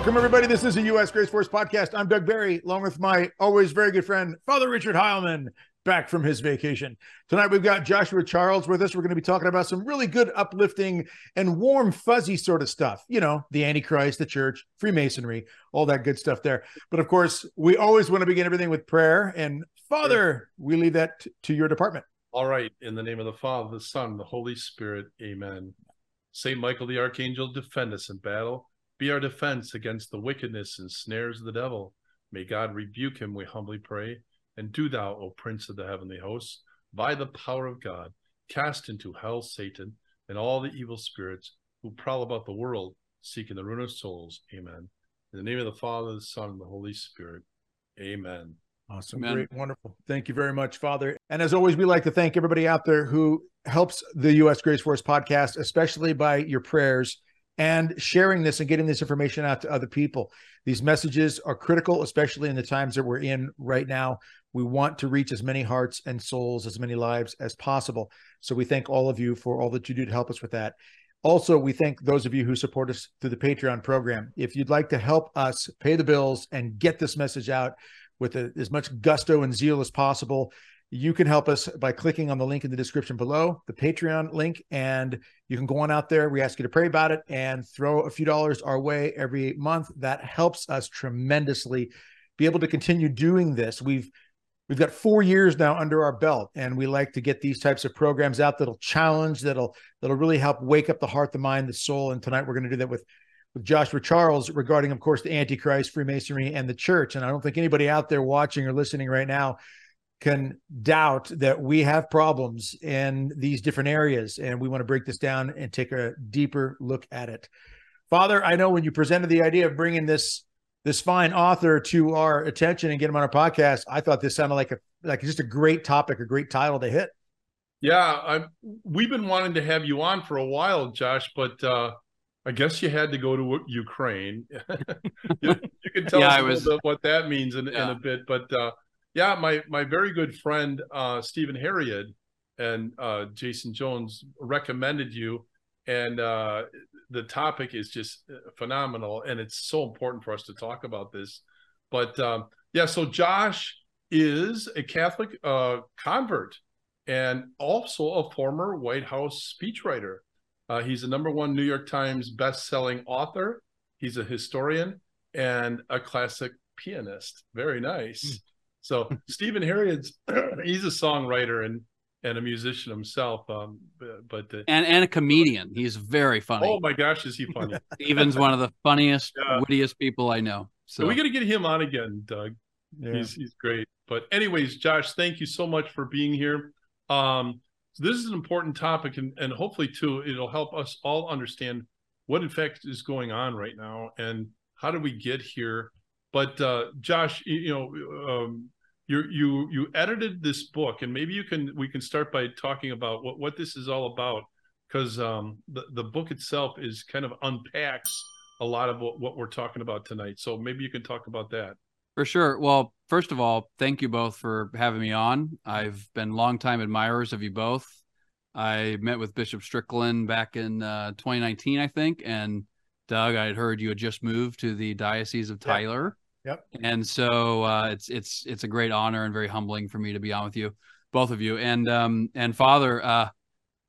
Welcome, everybody. This is the U.S. Grace Force podcast. I'm Doug Barry, along with my always very good friend, Father Richard Heilman, back from his vacation. Tonight, we've got Joshua Charles with us. We're going to be talking about some really good, uplifting, and warm, fuzzy sort of stuff. You know, the Antichrist, the church, Freemasonry, all that good stuff there. But of course, we always want to begin everything with prayer. And Father, we leave that to your department. All right. In the name of the Father, the Son, the Holy Spirit. Amen. Saint Michael the Archangel, defend us in battle. Be our defense against the wickedness and snares of the devil. May God rebuke him, we humbly pray. And do thou, O Prince of the heavenly hosts, by the power of God, cast into hell Satan and all the evil spirits who prowl about the world, seeking the ruin of souls. Amen. In the name of the Father, the Son, and the Holy Spirit. Amen. Awesome. Amen. Great. Wonderful. Thank you very much, Father. And as always, we like to thank everybody out there who helps the U.S. Grace Force podcast, especially by your prayers and sharing this and getting this information out to other people. These messages are critical, especially in the times that we're in right now. We want to reach as many hearts and souls, as many lives as possible. So we thank all of you for all that you do to help us with that. Also, we thank those of you who support us through the Patreon program. If you'd like to help us pay the bills and get this message out with a, as much gusto and zeal as possible, you can help us by clicking on the link in the description below, the Patreon link, and you can go on out there. We ask you to pray about it and throw a few dollars our way every month. That helps us tremendously be able to continue doing this. We've we've got four years now under our belt, and we like to get these types of programs out that'll challenge, that'll that'll really help wake up the heart, the mind, the soul. And tonight we're going to do that with with Joshua Charles regarding, of course, the Antichrist, Freemasonry, and the church. And I don't think anybody out there watching or listening right now can doubt that we have problems in these different areas and we want to break this down and take a deeper look at it father i know when you presented the idea of bringing this this fine author to our attention and get him on our podcast i thought this sounded like a like just a great topic a great title to hit yeah i we've been wanting to have you on for a while josh but uh I guess you had to go to Ukraine. you, you, can tell yeah, us was, what that means in, yeah. in a bit, but uh, yeah, my my very good friend uh, Stephen Herreid and uh, Jason Jones recommended you, and uh, the topic is just uh, phenomenal, and it's so important for us to talk about this. But um, yeah, so Josh is a Catholic uh, convert and also a former White House speechwriter. Uh, he's a number one New York Times best-selling author. He's a historian and a classic pianist. Very nice. So Stephen Herreid's he's a songwriter and and a musician himself. Um, but uh, and and a comedian. He's very funny. Oh my gosh, is he funny? Stephen's one of the funniest, yeah. wittiest people I know. So, so we got to get him on again, Doug. Yeah. He's he's great. But anyways, Josh, thank you so much for being here. Um, so this is an important topic, and and hopefully too, it'll help us all understand what in fact is going on right now and how did we get here but uh, Josh, you know, um, you you you edited this book, and maybe you can we can start by talking about what what this is all about, because um, the the book itself is kind of unpacks a lot of what, what we're talking about tonight. So maybe you can talk about that. For sure. Well, first of all, thank you both for having me on. I've been longtime admirers of you both. I met with Bishop Strickland back in uh, 2019, I think, and Doug, I had heard you had just moved to the Diocese of Tyler. Yep. And so uh, it's it's it's a great honor and very humbling for me to be on with you, both of you. And um and Father, uh,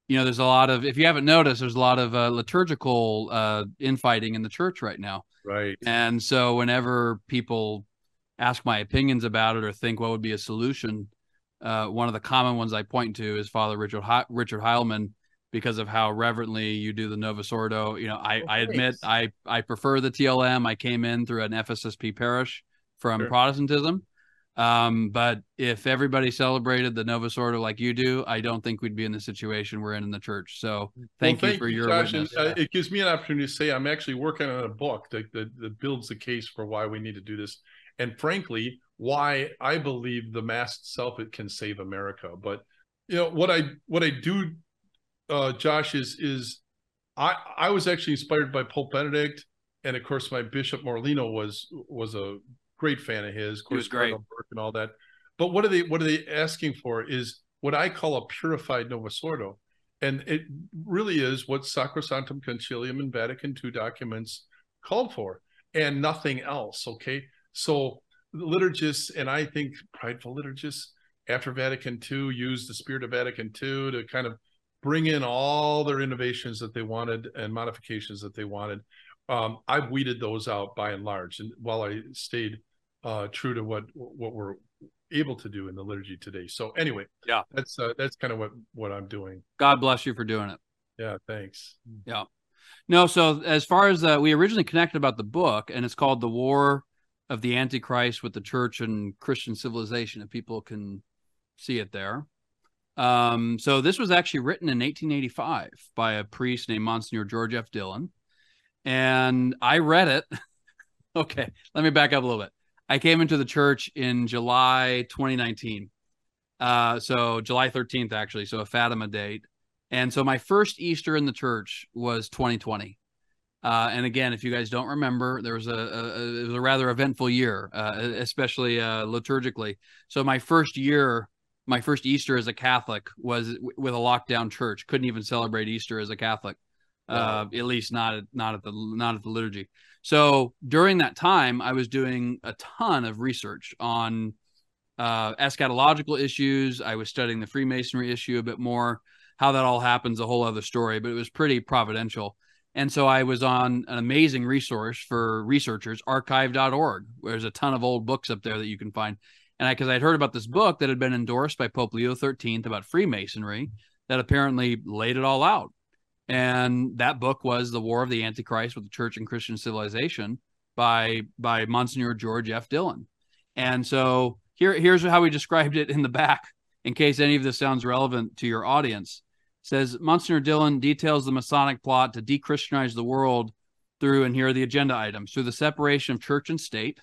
you know, there's a lot of if you haven't noticed, there's a lot of uh, liturgical uh, infighting in the church right now. Right. And so whenever people ask my opinions about it or think what would be a solution, uh, one of the common ones I point to is Father Richard He- Richard Heilman because of how reverently you do the Novus Ordo. You know, I, oh, I admit I I prefer the TLM. I came in through an FSSP parish from sure. Protestantism. Um, but if everybody celebrated the Novus Ordo like you do, I don't think we'd be in the situation we're in in the church. So thank, well, thank you for you, your Josh, witness. Uh, it gives me an opportunity to say I'm actually working on a book that, that, that builds the case for why we need to do this, and frankly, why I believe the mass itself it can save America. But you know what I what I do uh, Josh, is is I I was actually inspired by Pope Benedict, and of course my Bishop Morlino was was a great fan of his. Of course, great and all that. But what are they what are they asking for? Is what I call a purified Novus Ordo, and it really is what Sacrosanctum Concilium and Vatican II documents called for. and nothing else. Okay. So liturgists, and I think prideful liturgists after Vatican II used the spirit of Vatican II to kind of bring in all their innovations that they wanted and modifications that they wanted. Um, I've weeded those out by and large, and while I stayed uh, true to what what we're able to do in the liturgy today. So anyway, yeah, that's uh, that's kind of what what I'm doing. God bless you for doing it. Yeah, thanks. Yeah. No, so as far as uh, we originally connected about the book, and it's called "The War of the Antichrist with the Church and Christian Civilization," if people can see it there. Um, so this was actually written in 1885 by a priest named Monsignor George F. Dillon, and I read it. okay, let me back up a little bit. I came into the church in July 2019. Uh, so July 13th, actually, so a Fatima date. And so my first Easter in the church was 2020. Uh, and again, if you guys don't remember, there was a, a it was a rather eventful year, uh, especially uh, liturgically. So my first year, my first Easter as a Catholic was w- with a lockdown church. Couldn't even celebrate Easter as a Catholic, wow. Uh, at least not at, not at the not at the liturgy. So during that time, I was doing a ton of research on uh, eschatological issues. I was studying the Freemasonry issue a bit more. How that all happens, a whole other story, but it was pretty providential. And so I was on an amazing resource for researchers, archive.org. There's a ton of old books up there that you can find. And I, because I'd heard about this book that had been endorsed by Pope Leo XIII about Freemasonry that apparently laid it all out. And that book was The War of the Antichrist with the Church and Christian Civilization by by Monsignor George F. Dillon. And so here, here's how we described it in the back in case any of this sounds relevant to your audience, says Monsignor Dillon details the Masonic plot to de-Christianize the world through, and here are the agenda items, through the separation of church and state,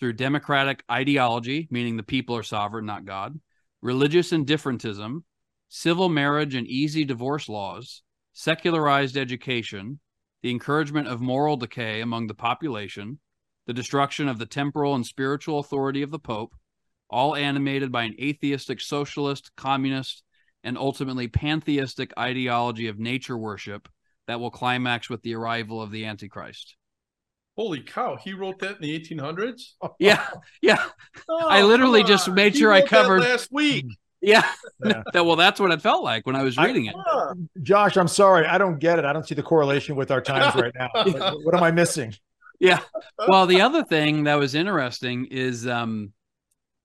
through democratic ideology, meaning the people are sovereign, not God, religious indifferentism, civil marriage and easy divorce laws, secularized education, the encouragement of moral decay among the population, the destruction of the temporal and spiritual authority of the Pope, all animated by an atheistic, socialist, communist, and ultimately pantheistic ideology of nature worship that will climax with the arrival of the Antichrist. Holy cow, he wrote that in the 1800s? Yeah, yeah. Oh, I literally just made sure I covered last week. Yeah. yeah. well, that's what it felt like when I was reading I, it. Josh, I'm sorry. I don't get it. I don't see the correlation with our times right now. what, what am I missing? Yeah. Well, the other thing that was interesting is um,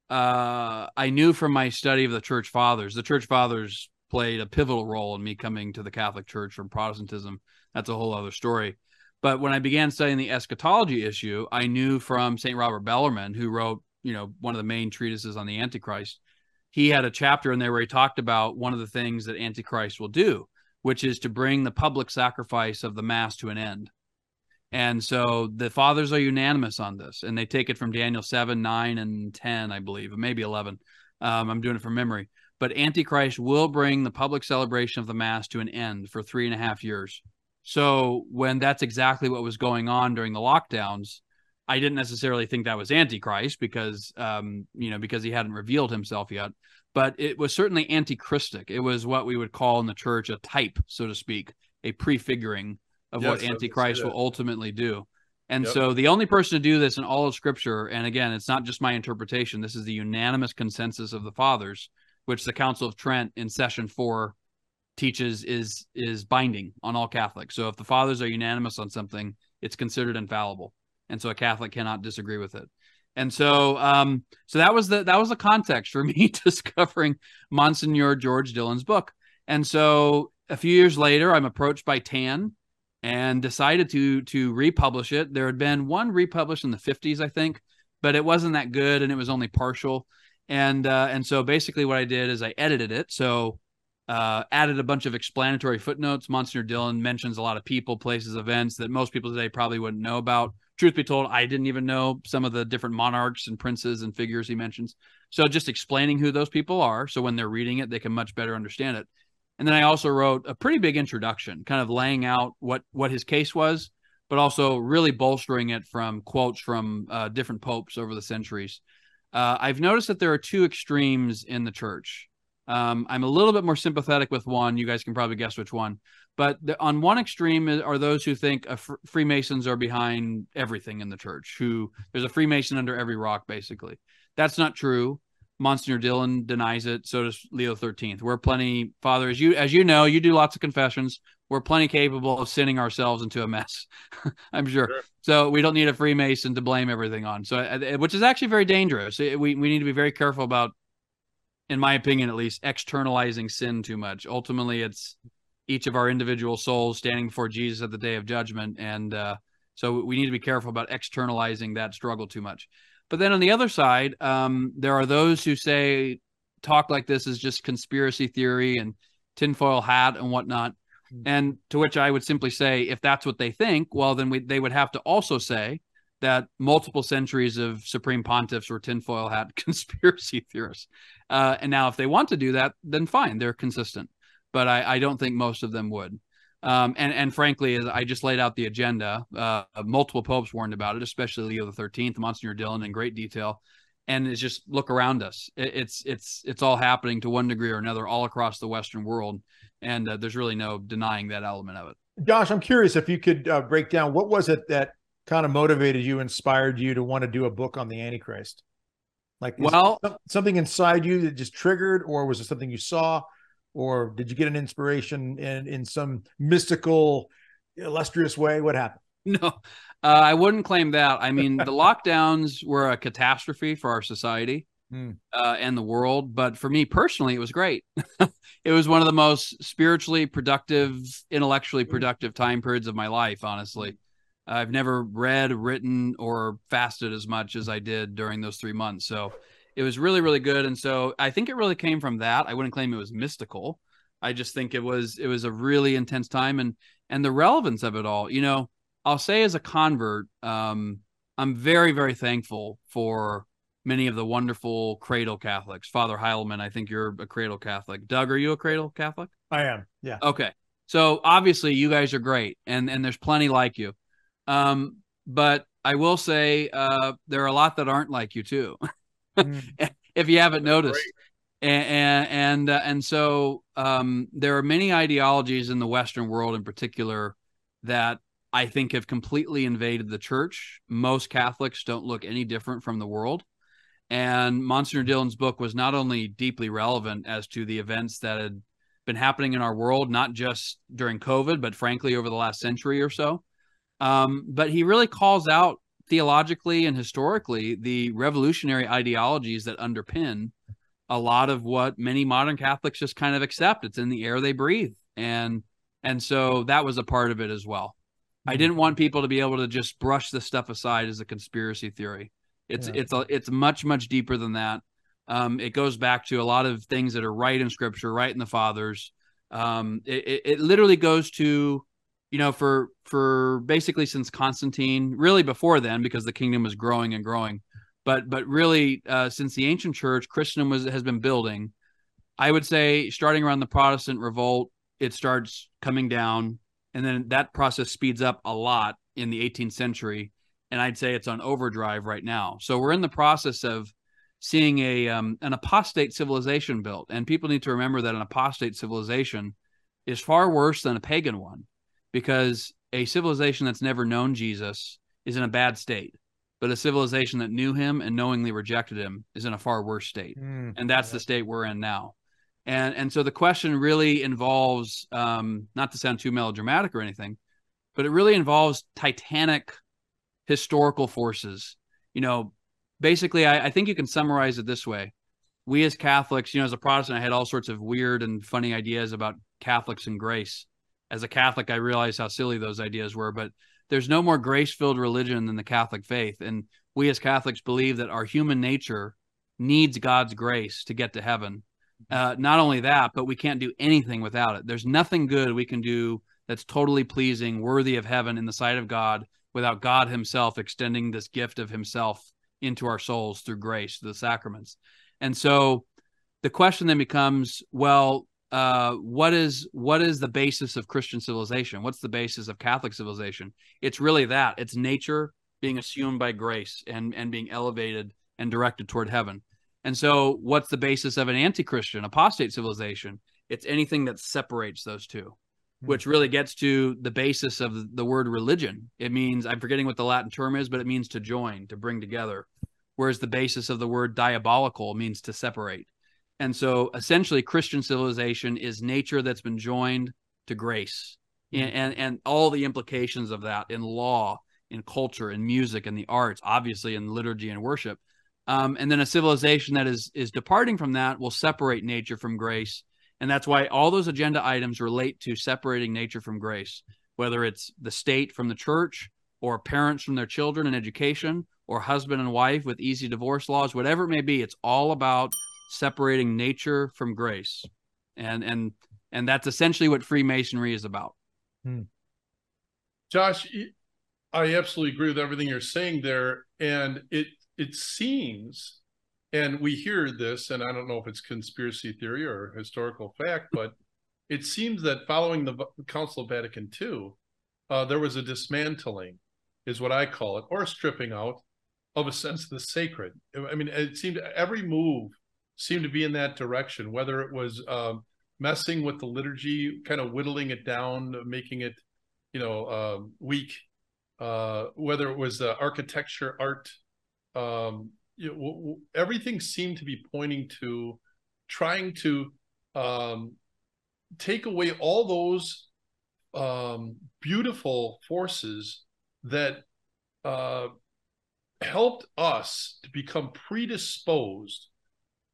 uh, I knew from my study of the church fathers, the church fathers played a pivotal role in me coming to the Catholic Church from Protestantism. That's a whole other story. But when I began studying the eschatology issue, I knew from St. Robert Bellarmine, who wrote, you know, one of the main treatises on the Antichrist, he had a chapter in there where he talked about one of the things that Antichrist will do, which is to bring the public sacrifice of the Mass to an end. And so the fathers are unanimous on this, and they take it from Daniel 7, 9, and 10, I believe, maybe 11. Um, I'm doing it from memory. But Antichrist will bring the public celebration of the Mass to an end for three and a half years. So when that's exactly what was going on during the lockdowns, I didn't necessarily think that was Antichrist because, um, you know, because he hadn't revealed himself yet. But it was certainly antichristic. It was what we would call in the church a type, so to speak, a prefiguring of yes, what Antichrist will ultimately do. And yep. so the only person to do this in all of Scripture, and again, it's not just my interpretation, this is the unanimous consensus of the fathers, which the Council of Trent in session four teaches is is binding on all Catholics. So if the fathers are unanimous on something, it's considered infallible. And so a Catholic cannot disagree with it. And so um so that was the that was the context for me discovering Monsignor George Dillon's book. And so a few years later, I'm approached by TAN, and decided to to republish it. There had been one republished in the 50s, I think, but it wasn't that good and it was only partial. And uh, and so basically what I did is I edited it. So uh, added a bunch of explanatory footnotes. Monsignor Dillon mentions a lot of people, places, events that most people today probably wouldn't know about. Truth be told, I didn't even know some of the different monarchs and princes and figures he mentions. So just explaining who those people are, so when they're reading it, they can much better understand it. And then I also wrote a pretty big introduction, kind of laying out what what his case was, but also really bolstering it from quotes from uh, different popes over the centuries. Uh, I've noticed that there are two extremes in the church. Um, I'm a little bit more sympathetic with one. You guys can probably guess which one. But the, on one extreme are those who think fr- Freemasons are behind everything in the church. Who there's a Freemason under every rock, basically. That's not true. Monsignor Dillon denies it. So does Leo Thirteenth. We're plenty, Father, as you as you know, you do lots of confessions. We're plenty capable of sinning ourselves into a mess. I'm sure. sure. So we don't need a Freemason to blame everything on. So, uh, which is actually very dangerous. We we need to be very careful about in my opinion at least, externalizing sin too much. Ultimately, it's each of our individual souls standing before Jesus at the day of judgment. And uh, so we need to be careful about externalizing that struggle too much. But then on the other side, um, there are those who say talk like this is just conspiracy theory and tinfoil hat and whatnot. Hmm. And to which I would simply say, if that's what they think, well, then we, they would have to also say that multiple centuries of supreme pontiffs were tinfoil hat conspiracy theorists. Uh, and now, if they want to do that, then fine, they're consistent. But I, I don't think most of them would. Um, and and frankly, as I just laid out the agenda, uh, multiple popes warned about it, especially Leo the Thirteenth, Monsignor Dillon, in great detail. And it's just look around us. It, it's it's it's all happening to one degree or another all across the Western world, and uh, there's really no denying that element of it. Josh, I'm curious if you could uh, break down what was it that kind of motivated you, inspired you to want to do a book on the Antichrist? Like, well, something inside you that just triggered, or was it something you saw, or did you get an inspiration in in some mystical, illustrious way? What happened? No, uh, I wouldn't claim that. I mean, the lockdowns were a catastrophe for our society. Hmm. Uh, and the world. But for me personally, it was great. it was one of the most spiritually productive, intellectually hmm. productive time periods of my life, honestly. I've never read, written, or fasted as much as I did during those three months. So it was really, really good. And so I think it really came from that. I wouldn't claim it was mystical. I just think it was it was a really intense time and and the relevance of it all. You know, I'll say as a convert, um, I'm very, very thankful for many of the wonderful cradle Catholics. Father Heilman, I think you're a cradle Catholic. Doug, are you a cradle Catholic? I am. Yeah. Okay. So obviously you guys are great and and there's plenty like you. Um, but I will say uh, there are a lot that aren't like you too, mm. if you haven't That's noticed. Great. And and uh, and so um, there are many ideologies in the Western world, in particular, that I think have completely invaded the church. Most Catholics don't look any different from the world. And Monsignor Dillon's book was not only deeply relevant as to the events that had been happening in our world, not just during COVID, but frankly over the last century or so, um, but he really calls out theologically and historically the revolutionary ideologies that underpin a lot of what many modern Catholics just kind of accept. It's in the air they breathe. And and so that was a part of it as well. I hmm. didn't want people to be able to just brush this stuff aside as a conspiracy theory. It's yeah. it's a, it's much much deeper than that. Um, it goes back to a lot of things that are right in Scripture, right in the Fathers. Um, it, it, it literally goes to you know, for for basically since Constantine, really before then, because the kingdom was growing and growing, but but really uh, since the ancient church, Christendom was has been building. I would say starting around the Protestant revolt, it starts coming down, and then that process speeds up a lot in the 18th century, and I'd say it's on overdrive right now. So we're in the process of seeing a um, an apostate civilization built, and people need to remember that an apostate civilization is far worse than a pagan one because a civilization that's never known Jesus is in a bad state, but a civilization that knew him and knowingly rejected him is in a far worse state. Mm, and that's yeah. the state we're in now. And and so the question really involves um, not to sound too melodramatic or anything, but it really involves titanic historical forces. You know, basically, I, I think you can summarize it this way: we as Catholics, you know, as a Protestant, I had all sorts of weird and funny ideas about Catholics and grace as a Catholic, I realized how silly those ideas were. But there's no more grace filled religion than the Catholic faith. And we as Catholics believe that our human nature needs God's grace to get to heaven. Uh, not only that, but we can't do anything without it. There's nothing good we can do that's totally pleasing, worthy of heaven in the sight of God without God Himself extending this gift of Himself into our souls through grace, through the sacraments. And so the question then becomes well, uh, what is what is the basis of Christian civilization? What's the basis of Catholic civilization? It's really that. It's nature being assumed by grace and and being elevated and directed toward heaven. And so, what's the basis of an anti Christian, apostate civilization? It's anything that separates those 2 mm-hmm. which really gets to the basis of the word religion. It means, I'm forgetting what the Latin term is, but it means to join, to bring together. Whereas the basis of the word diabolical means to separate. And so, essentially, Christian civilization is nature that's been joined to grace mm-hmm. and, and, and all the implications of that in law, in culture, in music, in the arts, obviously in liturgy and worship um, and then a civilization that is is departing from that will separate nature from grace, and that's why all those agenda items relate to separating nature from grace, whether it's the state from the church, or parents from their children and education, or husband and wife with easy divorce laws, whatever it may be. It's all about separating nature from grace, and and and that's essentially what Freemasonry is about. Hmm. Josh, I absolutely agree with everything you're saying there, and it it seems, and we hear this, and I don't know if it's conspiracy theory or historical fact, but it seems that following the Council of Vatican II, uh, there was a dismantling, is what I call it, or stripping out of a sense of the sacred. I mean, it seemed every move seemed to be in that direction, whether it was um, messing with the liturgy, kind of whittling it down, making it, you know, uh, weak, uh, whether it was uh, architecture, art, um, you know, w- w- everything seemed to be pointing to trying to um, take away all those um, beautiful forces that uh, helped us to become predisposed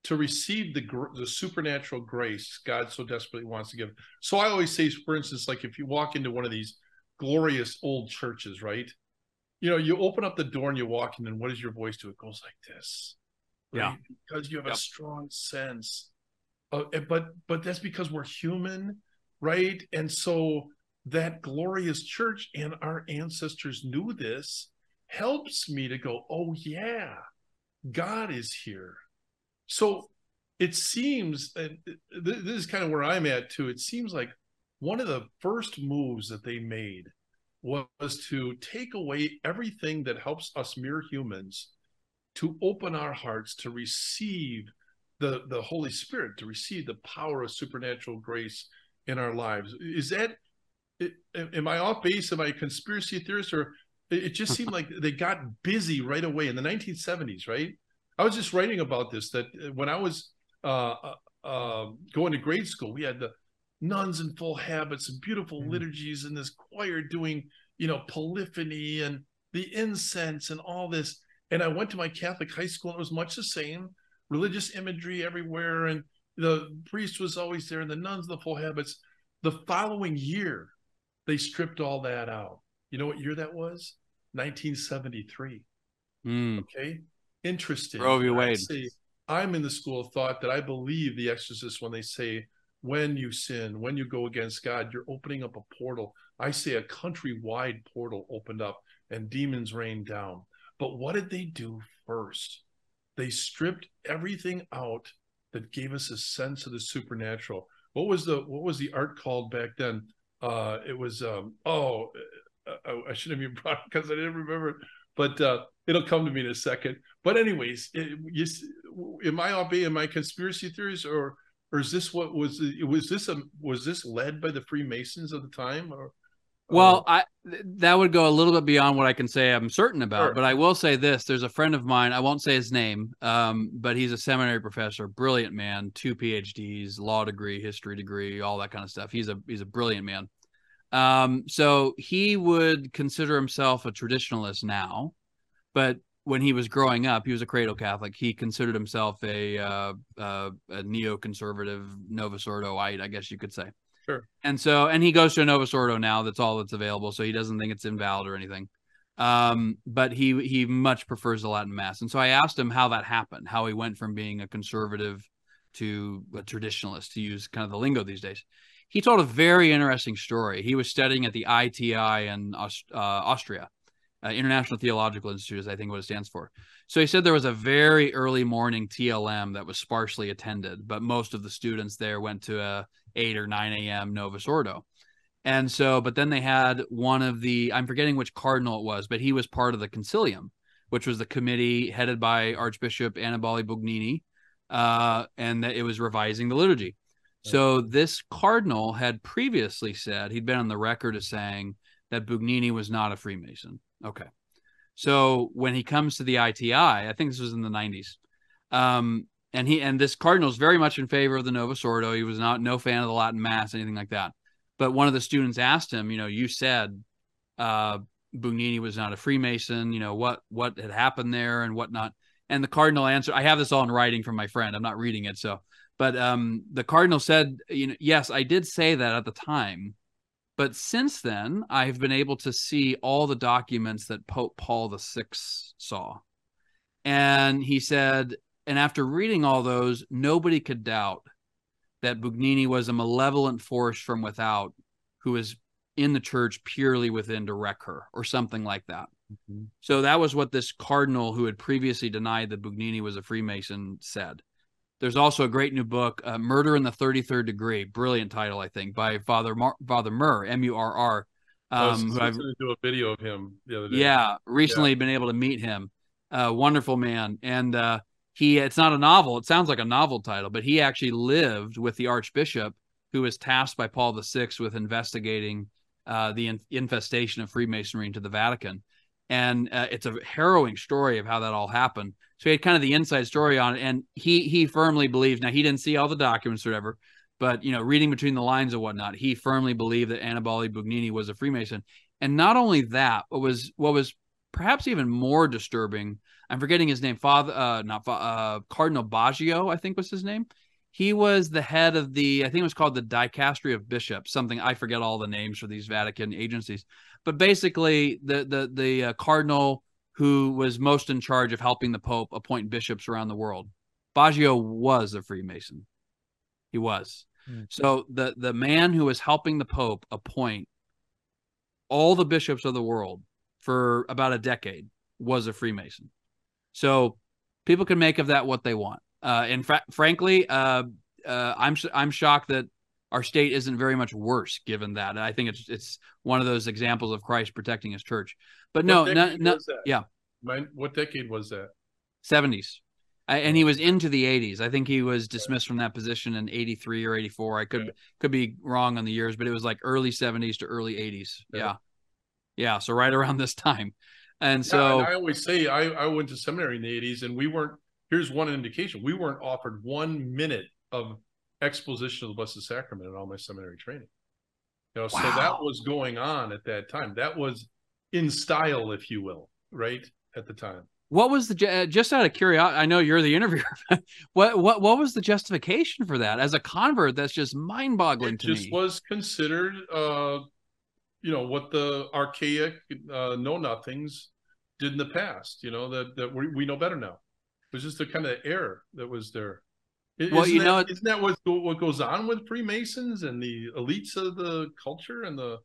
to receive the the supernatural grace God so desperately wants to give. So I always say, for instance, like if you walk into one of these glorious old churches, right? you know, you open up the door and you walk in, and what does your voice do? It goes like this. Right? Yeah. Because you have yep. a strong sense. Of, eh, but but that's because we're human, right? And so that glorious church and our ancestors knew this helps me to go, oh yeah, God is here. So it seems, and this is kind of where I'm at too. It seems like one of the first moves that they made was to take away everything that helps us mere humans to open our hearts to receive the the holy spirit to receive the power of supernatural grace in our lives is that am i off base am i a conspiracy theorist or it just seemed like they got busy right away in the 1970s right i was just writing about this that when i was uh, uh, um, going to grade school we had the nuns in full habits and beautiful mm-hmm. liturgies and this choir doing you know polyphony and the incense and all this. And i went to my catholic high school and it was much the same religious imagery everywhere and the priest was always there and the nuns the full habits. The following year they stripped all that out. You know what year that was? 1973 mm. okay interesting Roe v. Wade. I'm in the school of thought that I believe the exorcists when they say when you sin, when you go against God, you're opening up a portal. I say a countrywide portal opened up and demons rained down. But what did they do first? They stripped everything out that gave us a sense of the supernatural. What was the what was the art called back then? Uh, it was um, oh, uh, I, I shouldn't have even brought because I didn't remember. But uh, it'll come to me in a second. But anyways, it, you, am I off? Am I conspiracy theories or or is this what was was this a was this led by the Freemasons of the time or? Well, I that would go a little bit beyond what I can say I'm certain about, sure. but I will say this: there's a friend of mine. I won't say his name, um, but he's a seminary professor, brilliant man, two PhDs, law degree, history degree, all that kind of stuff. He's a he's a brilliant man. Um, so he would consider himself a traditionalist now, but when he was growing up, he was a cradle Catholic. He considered himself a uh, uh, a neoconservative Novus Ordoite, I guess you could say. Sure. And so, and he goes to a Novus Ordo now. That's all that's available. So he doesn't think it's invalid or anything. Um, but he he much prefers the Latin Mass. And so I asked him how that happened, how he went from being a conservative to a traditionalist, to use kind of the lingo these days. He told a very interesting story. He was studying at the ITI in uh, Austria uh, International Theological Institute is I think what it stands for. So he said there was a very early morning TLM that was sparsely attended, but most of the students there went to a 8 or 9 a.m. Novus Ordo. And so, but then they had one of the, I'm forgetting which cardinal it was, but he was part of the concilium, which was the committee headed by Archbishop Annibale Bugnini, uh, and that it was revising the liturgy. So this cardinal had previously said he'd been on the record as saying that Bugnini was not a Freemason. Okay. So when he comes to the ITI, I think this was in the 90s, um, and he and this cardinal is very much in favor of the Novus Ordo. He was not no fan of the Latin Mass, anything like that. But one of the students asked him, you know, you said uh, Bugnini was not a Freemason. You know what what had happened there and whatnot. And the cardinal answered, I have this all in writing from my friend. I'm not reading it, so. But um, the cardinal said, you know, yes, I did say that at the time, but since then, I've been able to see all the documents that Pope Paul VI saw. And he said, and after reading all those, nobody could doubt that Bugnini was a malevolent force from without who was in the church purely within to wreck her or something like that. Mm-hmm. So that was what this cardinal who had previously denied that Bugnini was a Freemason said. There's also a great new book, uh, "Murder in the 33rd Degree," brilliant title, I think, by Father Mar- Father Murr, M U R R. Um, who I've to do a video of him the other day. Yeah, recently yeah. been able to meet him. Uh, wonderful man, and uh, he it's not a novel. It sounds like a novel title, but he actually lived with the Archbishop who was tasked by Paul VI with investigating uh, the in- infestation of Freemasonry into the Vatican. And uh, it's a harrowing story of how that all happened. So he had kind of the inside story on it, and he he firmly believes. Now he didn't see all the documents or whatever, but you know, reading between the lines and whatnot, he firmly believed that Annibale Bugnini was a Freemason. And not only that, what was what was perhaps even more disturbing. I'm forgetting his name. Father, uh, not uh, Cardinal Baggio, I think was his name he was the head of the i think it was called the dicastery of bishops something i forget all the names for these vatican agencies. But basically the the the uh, cardinal who was most in charge of helping the pope appoint bishops around the world. Baggio was a freemason. He was. Mm-hmm. so the the man who was helping the pope appoint all the bishops of the world for about a decade was a freemason. So people can make of that what they want uh, and fra- frankly, uh, uh, I'm sh- I'm shocked that our state isn't very much worse given that. I think it's it's one of those examples of Christ protecting His church. But no, no, no yeah. what decade was that? Seventies, and he was into the eighties. I think he was dismissed from that position in eighty three or eighty four. I could could be wrong on the years, but it was like early seventies to early eighties. Yeah. yeah, So right around this time, and so and I always say I I went to seminary in the eighties, and we weren't here's one indication. We weren't offered one minute of exposition of the blessed sacrament in all my seminary training. You know wow. so that was going on at that time. That was in style if you will right at the time. What was the uh, just out of curiosity i know you're the interviewer what what what was the justification for that? As a convert that's just mind-boggling it to just me. Just was considered uh you know what the archaic uh know nothings did in the past you know that that we, we know better now was just the kind of error that was there. Well, isn't you that, know, isn't that what what goes on with Freemasons and the elites of the culture and the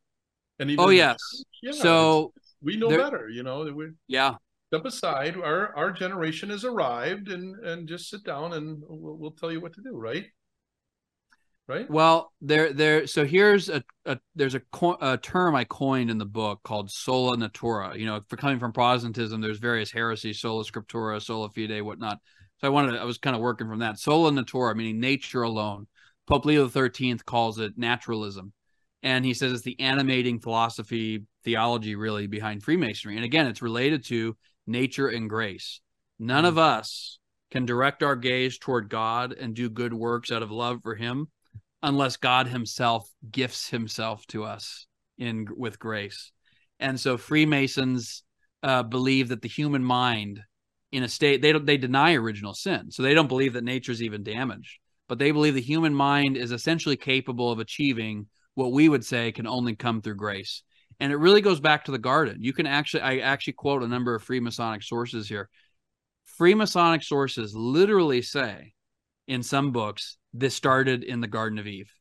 and even oh yes, yeah, so we know better, you know. We, yeah, step aside. Our our generation has arrived, and and just sit down, and we'll, we'll tell you what to do, right? Right? Well, there, there. So here's a, a there's a, co- a, term I coined in the book called sola natura. You know, for coming from Protestantism, there's various heresies: sola scriptura, sola fide, whatnot. So I wanted, to, I was kind of working from that. Sola natura, meaning nature alone. Pope Leo XIII calls it naturalism, and he says it's the animating philosophy, theology, really behind Freemasonry. And again, it's related to nature and grace. None mm-hmm. of us can direct our gaze toward God and do good works out of love for Him unless God himself gifts himself to us in with grace. And so Freemasons uh, believe that the human mind in a state they don't they deny original sin. So they don't believe that nature is even damaged, but they believe the human mind is essentially capable of achieving what we would say can only come through grace. And it really goes back to the garden. You can actually I actually quote a number of Freemasonic sources here. Freemasonic sources literally say in some books this started in the Garden of Eve,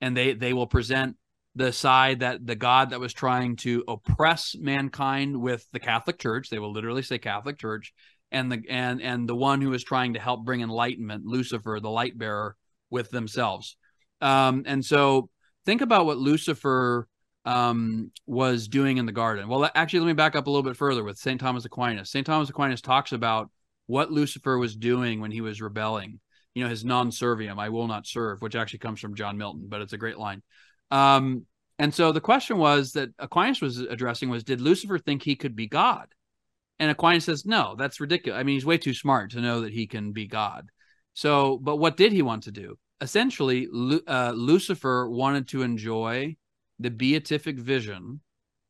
and they they will present the side that the God that was trying to oppress mankind with the Catholic Church. They will literally say Catholic Church, and the and and the one who is trying to help bring enlightenment, Lucifer, the light bearer, with themselves. Um, and so think about what Lucifer um, was doing in the garden. Well, actually, let me back up a little bit further with St. Thomas Aquinas. St. Thomas Aquinas talks about what Lucifer was doing when he was rebelling you know, his non serviam, I will not serve, which actually comes from John Milton, but it's a great line. Um, and so the question was that Aquinas was addressing was Did Lucifer think he could be God? And Aquinas says, No, that's ridiculous. I mean, he's way too smart to know that he can be God. So, but what did he want to do? Essentially, uh, Lucifer wanted to enjoy the beatific vision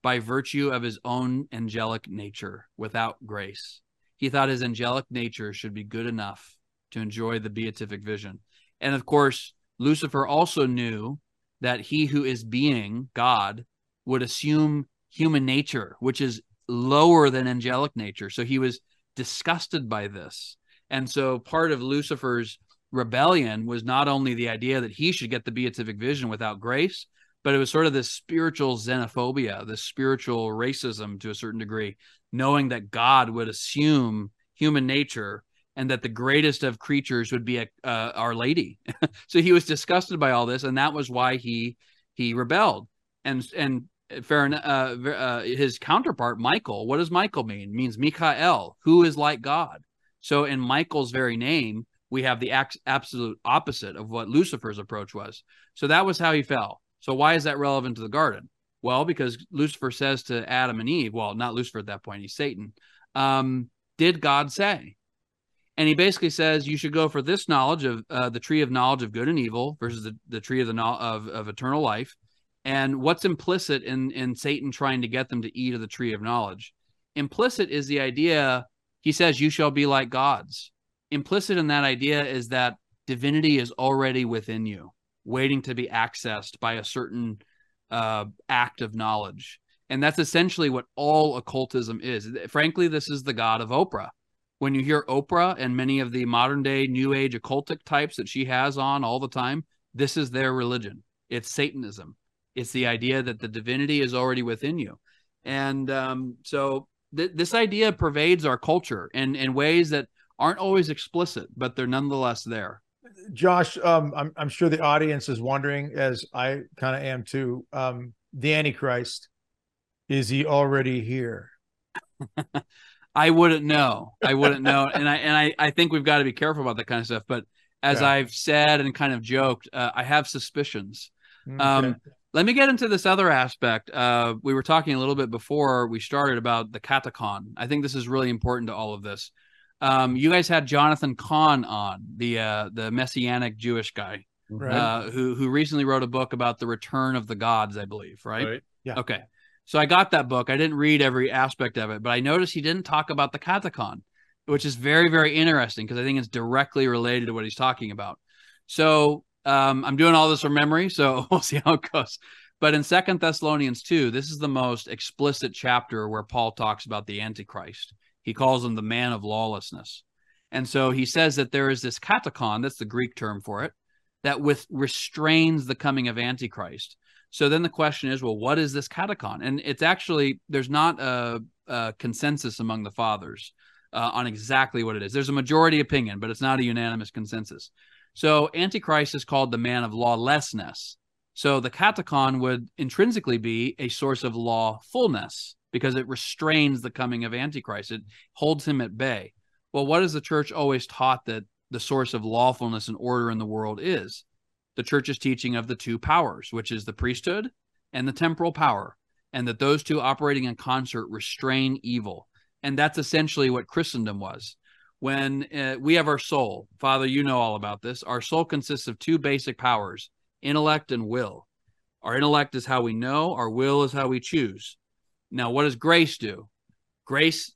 by virtue of his own angelic nature without grace. He thought his angelic nature should be good enough to enjoy the beatific vision. And of course, Lucifer also knew that he who is being, God, would assume human nature, which is lower than angelic nature. So he was disgusted by this. And so part of Lucifer's rebellion was not only the idea that he should get the beatific vision without grace, but it was sort of this spiritual xenophobia, this spiritual racism to a certain degree, knowing that God would assume human nature and that the greatest of creatures would be a, uh, Our Lady. so he was disgusted by all this, and that was why he he rebelled. And and fair uh, uh, his counterpart Michael. What does Michael mean? It means Mikael, who is like God. So in Michael's very name, we have the absolute opposite of what Lucifer's approach was. So that was how he fell. So why is that relevant to the garden? Well, because Lucifer says to Adam and Eve, well, not Lucifer at that point, he's Satan. Um, did God say? And he basically says you should go for this knowledge of uh, the tree of knowledge of good and evil versus the, the tree of the no- of, of eternal life and what's implicit in in satan trying to get them to eat of the tree of knowledge? Implicit is the idea he says you shall be like gods. Implicit in that idea is that divinity is already within you waiting to be accessed by a certain uh, act of knowledge. And that's essentially what all occultism is. Frankly this is the god of oprah when you hear Oprah and many of the modern day new age occultic types that she has on all the time, this is their religion. It's Satanism. It's the idea that the divinity is already within you. And um, so th- this idea pervades our culture in, in ways that aren't always explicit, but they're nonetheless there. Josh, um, I'm, I'm sure the audience is wondering, as I kind of am too, um, the Antichrist, is he already here? I wouldn't know. I wouldn't know. And I and I, I think we've got to be careful about that kind of stuff. But as yeah. I've said and kind of joked, uh, I have suspicions. Mm, um, let me get into this other aspect. Uh, we were talking a little bit before we started about the katechon. I think this is really important to all of this. Um, you guys had Jonathan Cahn on the uh, the messianic Jewish guy, right. Uh, who who recently wrote a book about the return of the gods, I believe. Right? right. Yeah. Okay. So I got that book. I didn't read every aspect of it, but I noticed he didn't talk about the katechon, which is very, very interesting because I think it's directly related to what he's talking about. So um, I'm doing all this from memory, so we'll see how it goes. But in Second Thessalonians 2, this is the most explicit chapter where Paul talks about the Antichrist. He calls him the man of lawlessness. And so he says that there is this katechon, that's the Greek term for it, that with restrains the coming of Antichrist. So then the question is, well, what is this katechon? And it's actually there's not a, a consensus among the fathers uh, on exactly what it is. There's a majority opinion, but it's not a unanimous consensus. So Antichrist is called the man of lawlessness. So the katechon would intrinsically be a source of lawfulness because it restrains the coming of Antichrist. It holds him at bay. Well, what the church always taught that the source of lawfulness and order in the world is? The church's teaching of the two powers, which is the priesthood and the temporal power, and that those two operating in concert restrain evil. And that's essentially what Christendom was. When uh, we have our soul, Father, you know all about this. Our soul consists of two basic powers intellect and will. Our intellect is how we know, our will is how we choose. Now, what does grace do? Grace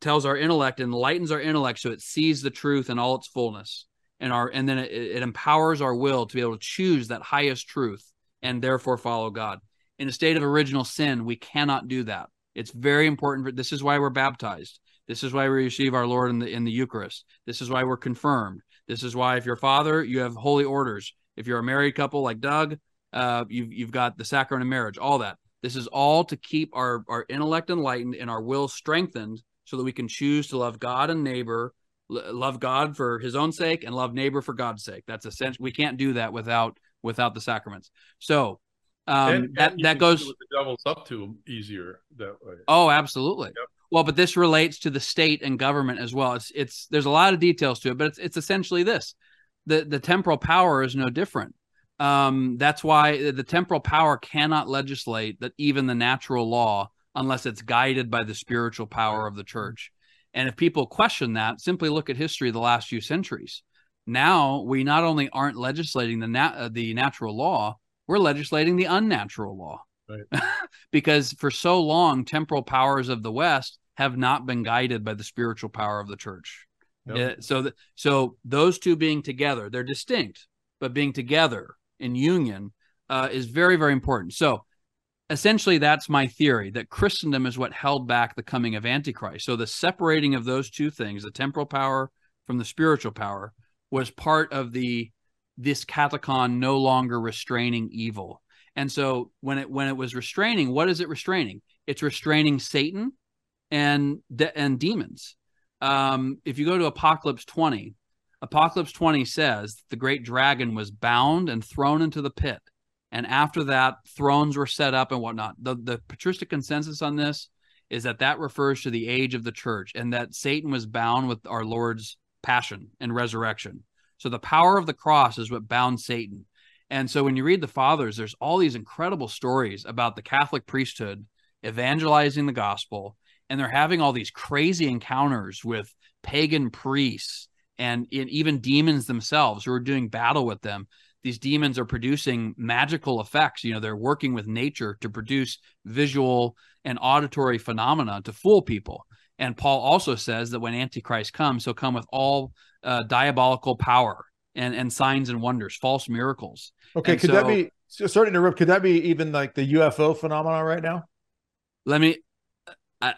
tells our intellect, enlightens our intellect so it sees the truth in all its fullness and our and then it, it empowers our will to be able to choose that highest truth and therefore follow God. In a state of original sin, we cannot do that. It's very important. For, this is why we're baptized. This is why we receive our Lord in the in the Eucharist. This is why we're confirmed. This is why if you're father, you have holy orders. If you're a married couple like Doug, uh, you've you've got the sacrament of marriage. All that. This is all to keep our our intellect enlightened and our will strengthened, so that we can choose to love God and neighbor love God for his own sake and love neighbor for God's sake. That's essential. We can't do that without without the sacraments. So um, and, that and that goes the devil's up to easier that way. Oh, absolutely. Yep. Well, but this relates to the state and government as well. It's it's there's a lot of details to it, but it's it's essentially this. the the temporal power is no different. Um, that's why the temporal power cannot legislate that even the natural law unless it's guided by the spiritual power of the church. And if people question that, simply look at history of the last few centuries. Now we not only aren't legislating the nat- uh, the natural law, we're legislating the unnatural law. Right. because for so long, temporal powers of the West have not been guided by the spiritual power of the church. Yep. Uh, so, th- so those two being together, they're distinct, but being together in union uh, is very, very important. So, essentially, that's my theory that Christendom is what held back the coming of Antichrist. So, the separating of those two things, the temporal power from the spiritual power, was part of the this katechon no longer restraining evil. And so, when it when it was restraining, what is it restraining? It's restraining Satan and de- and demons. Um, if you go to Apocalypse 20, Apocalypse 20 says the great dragon was bound and thrown into the pit. And after that, thrones were set up and whatnot. The, the patristic consensus on this is that that refers to the age of the church and that Satan was bound with our Lord's passion and resurrection. So the power of the cross is what bound Satan. And so when you read the fathers, there's all these incredible stories about the Catholic priesthood evangelizing the gospel and they're having all these crazy encounters with pagan priests and, and even demons themselves who are doing battle with them these demons are producing magical effects. You know they're working with nature to produce visual and auditory phenomena to fool people. And paul also says that when antichrist comes he'll come with all uh, diabolical power and and signs and wonders false miracles. Okay and could so, that be sorry to interrupt could that be even like the ufo phenomenon right now? Let me I,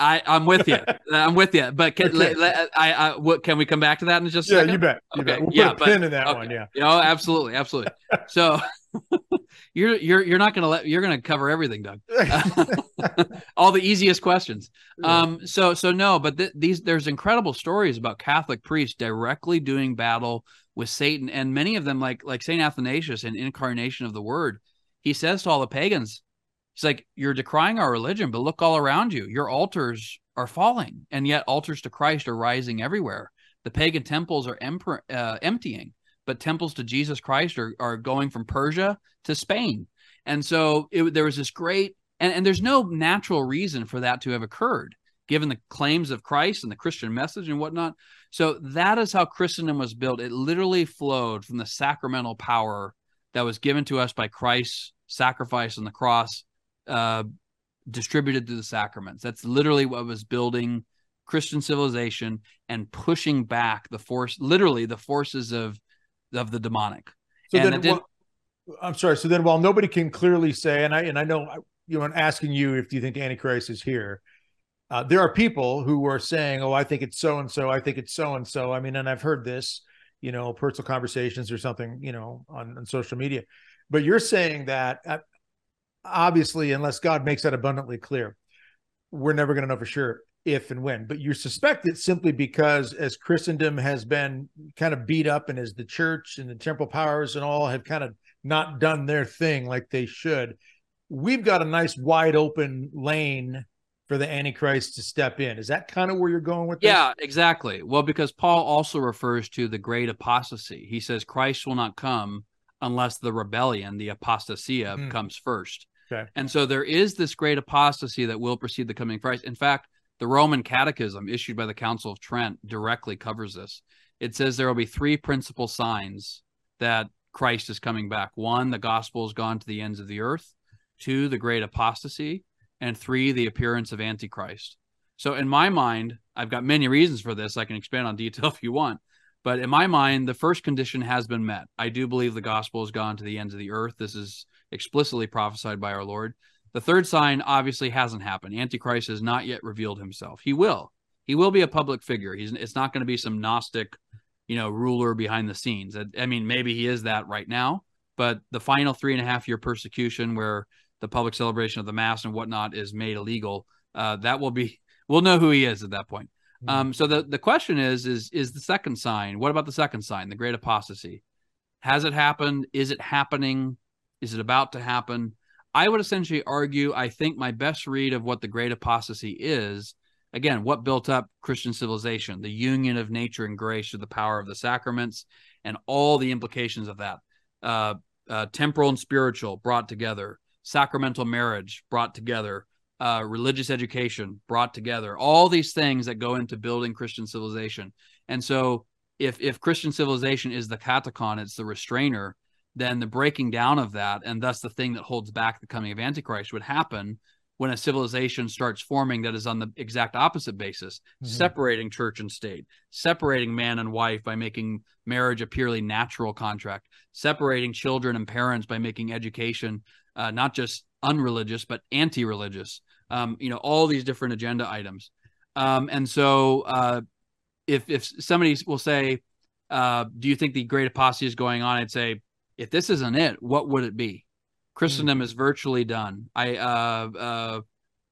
I I'm with you. I'm with you. But can okay. let, I, I what can we come back to that in just a yeah, second? you bet. You okay. Bet. We'll yeah, put a pin in that okay. one. Yeah. Oh, absolutely, absolutely. so you're you're you're not going to let you're to cover everything, Doug. All the easiest questions. Um. So so no, but th- these there's incredible stories about Catholic priests directly doing battle with Satan, and many of them, like like Saint Athanasius in Incarnation of the Word, he says to all the pagans, He's like, You're decrying our religion, but look all around you. Your altars are falling, and yet altars to Christ are rising everywhere. The pagan temples are uh, emptying, but temples to Jesus Christ are, are going from Persia to Spain. And so it, there was this great, and, and there's no natural reason for that to have occurred, given the claims of Christ and the Christian message and whatnot. So that is how Christendom was built. It literally flowed from the sacramental power that was given to us by Christ's sacrifice on the cross uh, distributed through the sacraments. That's literally what was building Christian civilization and pushing back the force, literally the forces of of the demonic. So and then, well, I'm sorry. So then, while nobody can clearly say, and I and I know you know, I'm asking you if you think Antichrist is here. Uh, there are people who are saying, "Oh, I think it's so and so. I think it's so and so." I mean, and I've heard this, you know, personal conversations or something, you know, on, on social media. But you're saying that uh, obviously, unless God makes that abundantly clear, we're never going to know for sure if and when. But you suspect it simply because as Christendom has been kind of beat up and as the church and the temporal powers and all have kind of not done their thing like they should, we've got a nice wide open lane for the Antichrist to step in. Is that kind of where you're going with this? Yeah, exactly. Well, because Paul also refers to the great apostasy. He says Christ will not come unless the rebellion, the apostasia, mm. comes first. Okay. And so there is this great apostasy that will precede the coming of Christ. In fact, the Roman Catechism issued by the Council of Trent directly covers this. It says there will be three principal signs that Christ is coming back. One, the gospel has gone to the ends of the earth. Two, the great apostasy. And three, the appearance of Antichrist. So, in my mind, I've got many reasons for this. I can expand on detail if you want. But in my mind, the first condition has been met. I do believe the gospel has gone to the ends of the earth. This is explicitly prophesied by our Lord. The third sign obviously hasn't happened. Antichrist has not yet revealed himself. He will. He will be a public figure. He's it's not going to be some Gnostic, you know, ruler behind the scenes. I, I mean, maybe he is that right now, but the final three and a half year persecution where the public celebration of the mass and whatnot is made illegal, uh, that will be we'll know who he is at that point. Mm-hmm. Um, so the, the question is, is is the second sign? What about the second sign, the great apostasy? Has it happened? Is it happening? Is it about to happen? I would essentially argue, I think my best read of what the great apostasy is, again, what built up Christian civilization, the union of nature and grace through the power of the sacraments, and all the implications of that. Uh, uh, temporal and spiritual brought together, sacramental marriage brought together, uh, religious education brought together, all these things that go into building Christian civilization. And so, if if Christian civilization is the katechon, it's the restrainer, then the breaking down of that, and thus the thing that holds back the coming of Antichrist, would happen when a civilization starts forming that is on the exact opposite basis, mm-hmm. separating church and state, separating man and wife by making marriage a purely natural contract, separating children and parents by making education uh, not just unreligious but anti-religious. Um, you know, all these different agenda items. Um, and so, uh, if if somebody will say, uh, "Do you think the great apostasy is going on?" I'd say, if this isn't it, what would it be? Christendom mm. is virtually done. I uh, uh,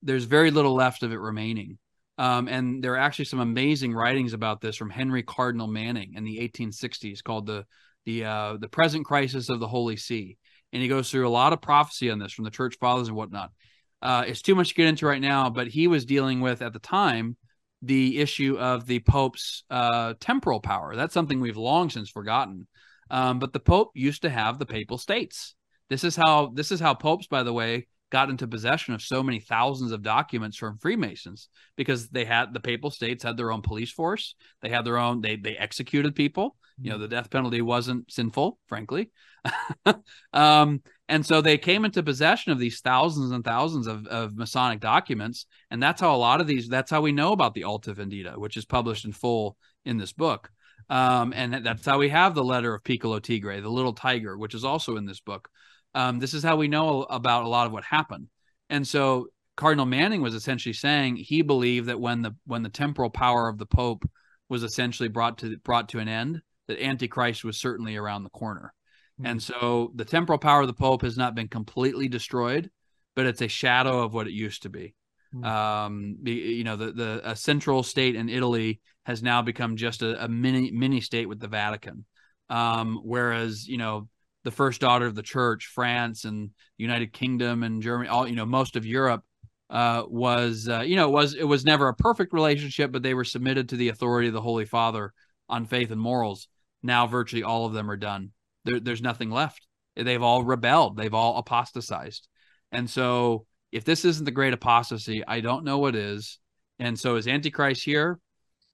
there's very little left of it remaining. Um, and there are actually some amazing writings about this from Henry Cardinal Manning in the 1860s called the the uh, the present crisis of the Holy See, and he goes through a lot of prophecy on this from the church fathers and whatnot. Uh, it's too much to get into right now, but he was dealing with at the time the issue of the Pope's uh, temporal power. That's something we've long since forgotten. Um, but the Pope used to have the papal states. This is how this is how popes, by the way, got into possession of so many thousands of documents from Freemasons because they had the papal states had their own police force. They had their own they they executed people. You know, mm-hmm. the death penalty wasn't sinful, frankly. um, and so they came into possession of these thousands and thousands of, of Masonic documents. And that's how a lot of these, that's how we know about the Alta Vendita, which is published in full in this book. Um, and that's how we have the letter of Piccolo Tigre, the little tiger, which is also in this book. Um, this is how we know about a lot of what happened. And so Cardinal Manning was essentially saying he believed that when the when the temporal power of the Pope was essentially brought to brought to an end, that Antichrist was certainly around the corner. Mm-hmm. And so the temporal power of the Pope has not been completely destroyed, but it's a shadow of what it used to be. Mm-hmm. Um, you know, the the central state in Italy has now become just a, a mini mini state with the Vatican. Um, whereas you know the first daughter of the church, France and United Kingdom and Germany, all you know, most of Europe uh, was uh, you know it was it was never a perfect relationship, but they were submitted to the authority of the Holy Father on faith and morals. Now virtually all of them are done. There, there's nothing left. They've all rebelled. They've all apostatized. And so if this isn't the great apostasy, I don't know what is. And so is Antichrist here?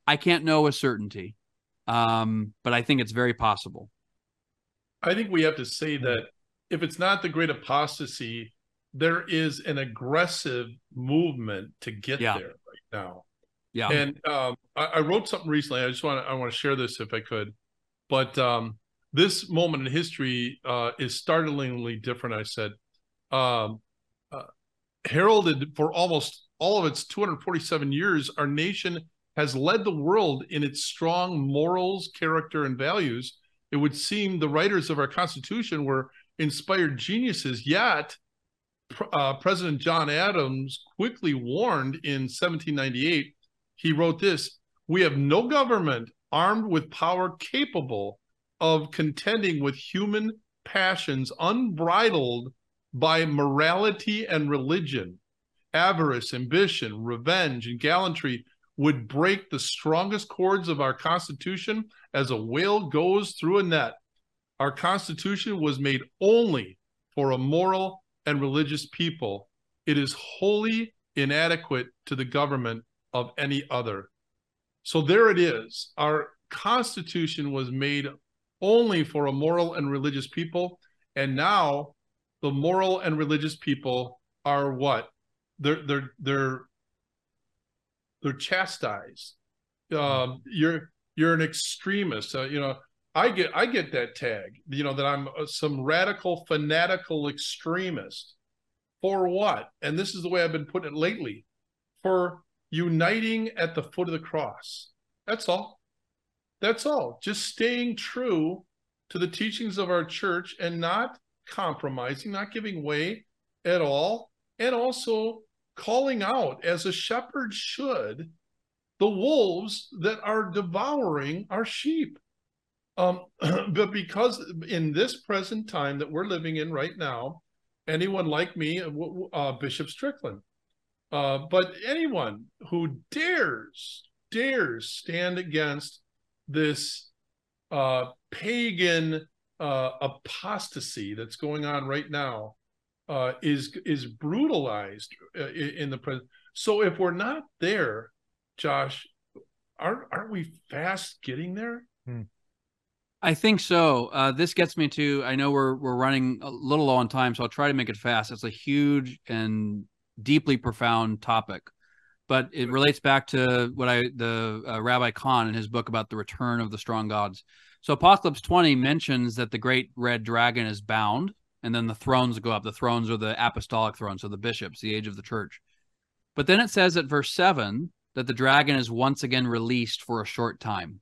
I can't know with certainty, um, but I think it's very possible. I think we have to say that if it's not the great apostasy, there is an aggressive movement to get yeah. there right now. Yeah. And um, I, I, wrote something recently. I just want to I want to share this if I could. But um, this moment in history uh, is startlingly different. I said, um, heralded for almost all of its 247 years, our nation has led the world in its strong morals, character, and values. It would seem the writers of our Constitution were inspired geniuses, yet uh, President John Adams quickly warned in 1798, he wrote this We have no government armed with power capable of contending with human passions unbridled by morality and religion, avarice, ambition, revenge, and gallantry would break the strongest cords of our Constitution as a whale goes through a net. Our Constitution was made only for a moral and religious people. It is wholly inadequate to the government of any other. So there it is. Our Constitution was made only for a moral and religious people. And now the moral and religious people are what? They're they're they're they're chastised. Um, you're you're an extremist. Uh, you know, I get I get that tag. You know that I'm uh, some radical fanatical extremist. For what? And this is the way I've been putting it lately. For uniting at the foot of the cross. That's all. That's all. Just staying true to the teachings of our church and not compromising, not giving way at all, and also calling out as a shepherd should the wolves that are devouring our sheep. Um, but because in this present time that we're living in right now, anyone like me, uh, uh Bishop Strickland, uh, but anyone who dares, dares stand against this uh, pagan uh, apostasy that's going on right now uh, is is brutalized uh, in the present. So if we're not there, Josh, aren't aren't we fast getting there? Hmm. I think so. Uh, this gets me to. I know we're we're running a little low on time, so I'll try to make it fast. It's a huge and deeply profound topic, but it relates back to what I the uh, Rabbi Cahn in his book about the return of the strong gods. So Apocalypse twenty mentions that the great red dragon is bound, and then the thrones go up. The thrones are the apostolic thrones, so the bishops, the age of the church. But then it says at verse seven that the dragon is once again released for a short time.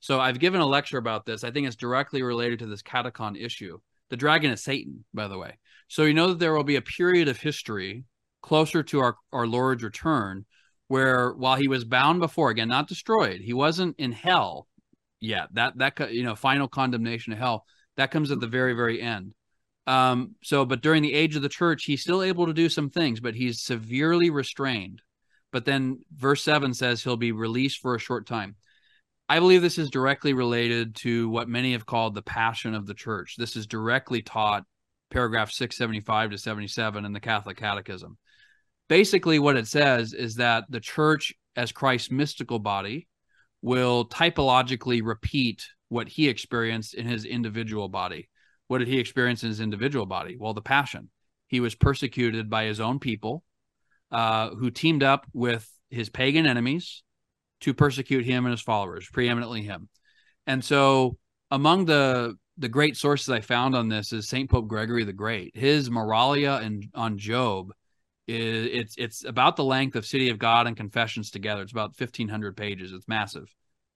So I've given a lecture about this. I think it's directly related to this katechon issue. The dragon is Satan, by the way. So you know that there will be a period of history closer to our, our Lord's return where while he was bound before, again, not destroyed, he wasn't in hell yet. That that you know, final condemnation of hell, that comes at the very, very end. Um, so but during the age of the church, he's still able to do some things, but he's severely restrained. But then verse 7 says he'll be released for a short time. I believe this is directly related to what many have called the passion of the church. This is directly taught paragraph 675 to 77 in the Catholic Catechism. Basically, what it says is that the church, as Christ's mystical body, will typologically repeat what he experienced in his individual body. What did he experience in his individual body? Well, the passion. He was persecuted by his own people uh, who teamed up with his pagan enemies to persecute him and his followers, preeminently him. And so among the the great sources I found on this is Saint Pope Gregory the Great. His Moralia and on Job is it's it's about the length of City of God and Confessions together. It's about 1500 pages. It's massive.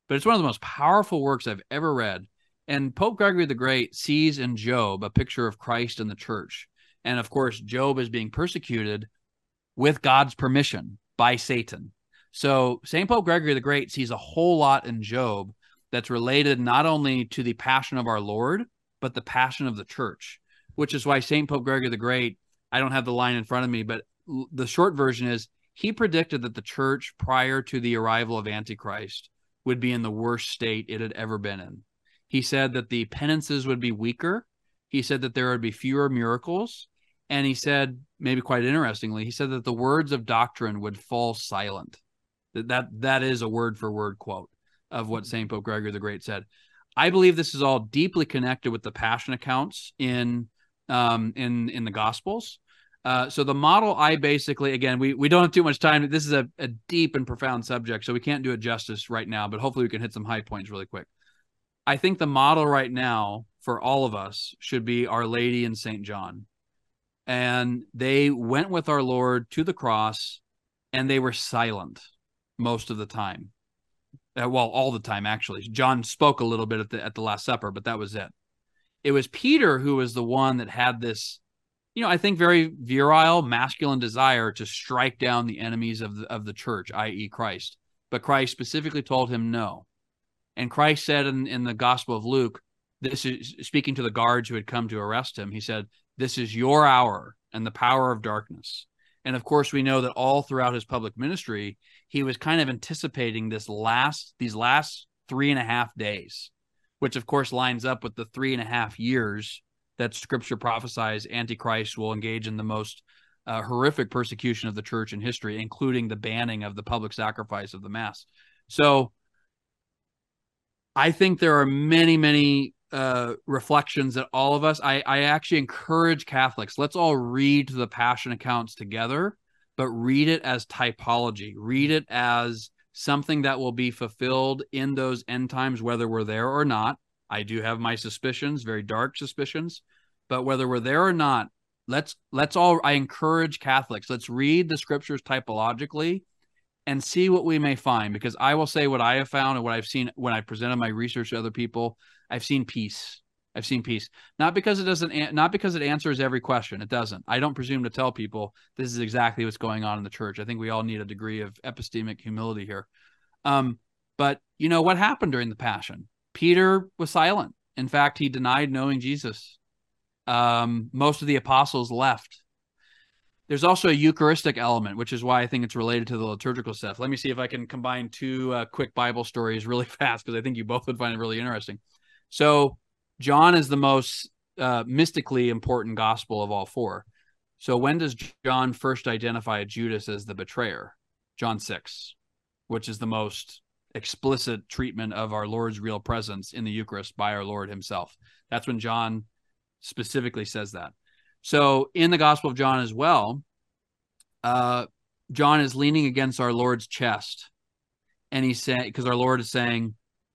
But it's one of the most powerful works I've ever read. And Pope Gregory the Great sees in Job a picture of Christ and the church. And of course, Job is being persecuted with God's permission by Satan. So St. Pope Gregory the Great sees a whole lot in Job that's related not only to the passion of our Lord, but the passion of the church, which is why St. Pope Gregory the Great, I don't have the line in front of me, but the short version is he predicted that the church prior to the arrival of Antichrist would be in the worst state it had ever been in. He said that the penances would be weaker. He said that there would be fewer miracles. And he said, maybe quite interestingly, he said that the words of doctrine would fall silent. That that that is a word for word quote of what. Saint Pope Gregory the Great said. I believe this is all deeply connected with the Passion accounts in um, in in the Gospels. Uh, so the model I basically again we we don't have too much time. This is a, a deep and profound subject, so we can't do it justice right now. But hopefully we can hit some high points really quick. I think the model right now for all of us should be Our Lady and Saint John, and they went with our Lord to the cross, and they were silent most of the time. Uh, well, all the time actually. John spoke a little bit at the at the Last Supper, but that was it. It was Peter who was the one that had this, you know, I think very virile, masculine desire to strike down the enemies of the of the church, i.e., Christ. But Christ specifically told him no. And Christ said in, in the Gospel of Luke, this is speaking to the guards who had come to arrest him. He said, This is your hour and the power of darkness. And of course, we know that all throughout his public ministry, he was kind of anticipating this last, these last three and a half days, which of course lines up with the three and a half years that scripture prophesies Antichrist will engage in the most uh, horrific persecution of the church in history, including the banning of the public sacrifice of the Mass. So I think there are many, many uh, reflections that all of us, I, I actually encourage Catholics, let's all read the Passion accounts together, but read it as typology, read it as something that will be fulfilled in those end times, whether we're there or not. I do have my suspicions, very dark suspicions, but whether we're there or not, let's let's all I encourage Catholics, let's read the scriptures typologically and see what we may find because I will say what I have found and what I've seen when I presented my research to other people. I've seen peace. I've seen peace. Not because it doesn't, not because it answers every question. It doesn't. I don't presume to tell people this is exactly what's going on in the church. I think we all need a degree of epistemic humility here. Um, but you know what happened during the Passion? Peter was silent. In fact, he denied knowing Jesus. Um, most of the apostles left there's also a Eucharistic element, which is why I think it's related to the liturgical stuff. Let me see if I can combine two uh, quick Bible stories really fast because I think you both would find it really interesting. So John is the most uh, mystically important gospel of all four. So when does John first identify Judas as the betrayer? John 6, which is the most explicit treatment of our Lord's real presence in the Eucharist by our Lord himself. That's when John specifically says that. So in the Gospel of John as well, uh, John is leaning against our Lord's chest. And he's saying, because our Lord is saying,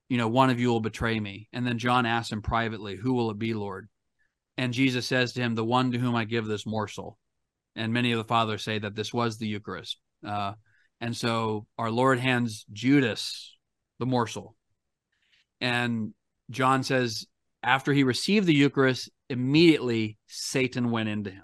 you know, one of you will betray me. And then John asks him privately, Who will it be, Lord? And Jesus says to him, The one to whom I give this morsel. And many of the fathers say that this was the Eucharist. Uh, and so our Lord hands Judas the morsel. And John says, after he received the Eucharist, immediately Satan went into him.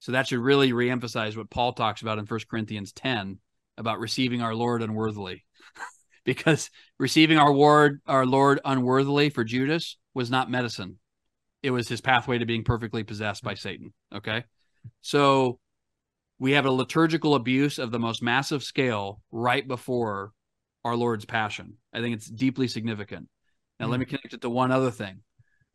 So that should really reemphasize what Paul talks about in 1 Corinthians 10 about receiving our Lord unworthily. because receiving our Lord, our Lord unworthily for Judas was not medicine. It was his pathway to being perfectly possessed by Satan. Okay. So we have a liturgical abuse of the most massive scale right before our Lord's passion. I think it's deeply significant. Now, mm let me mm. connect it to one other thing.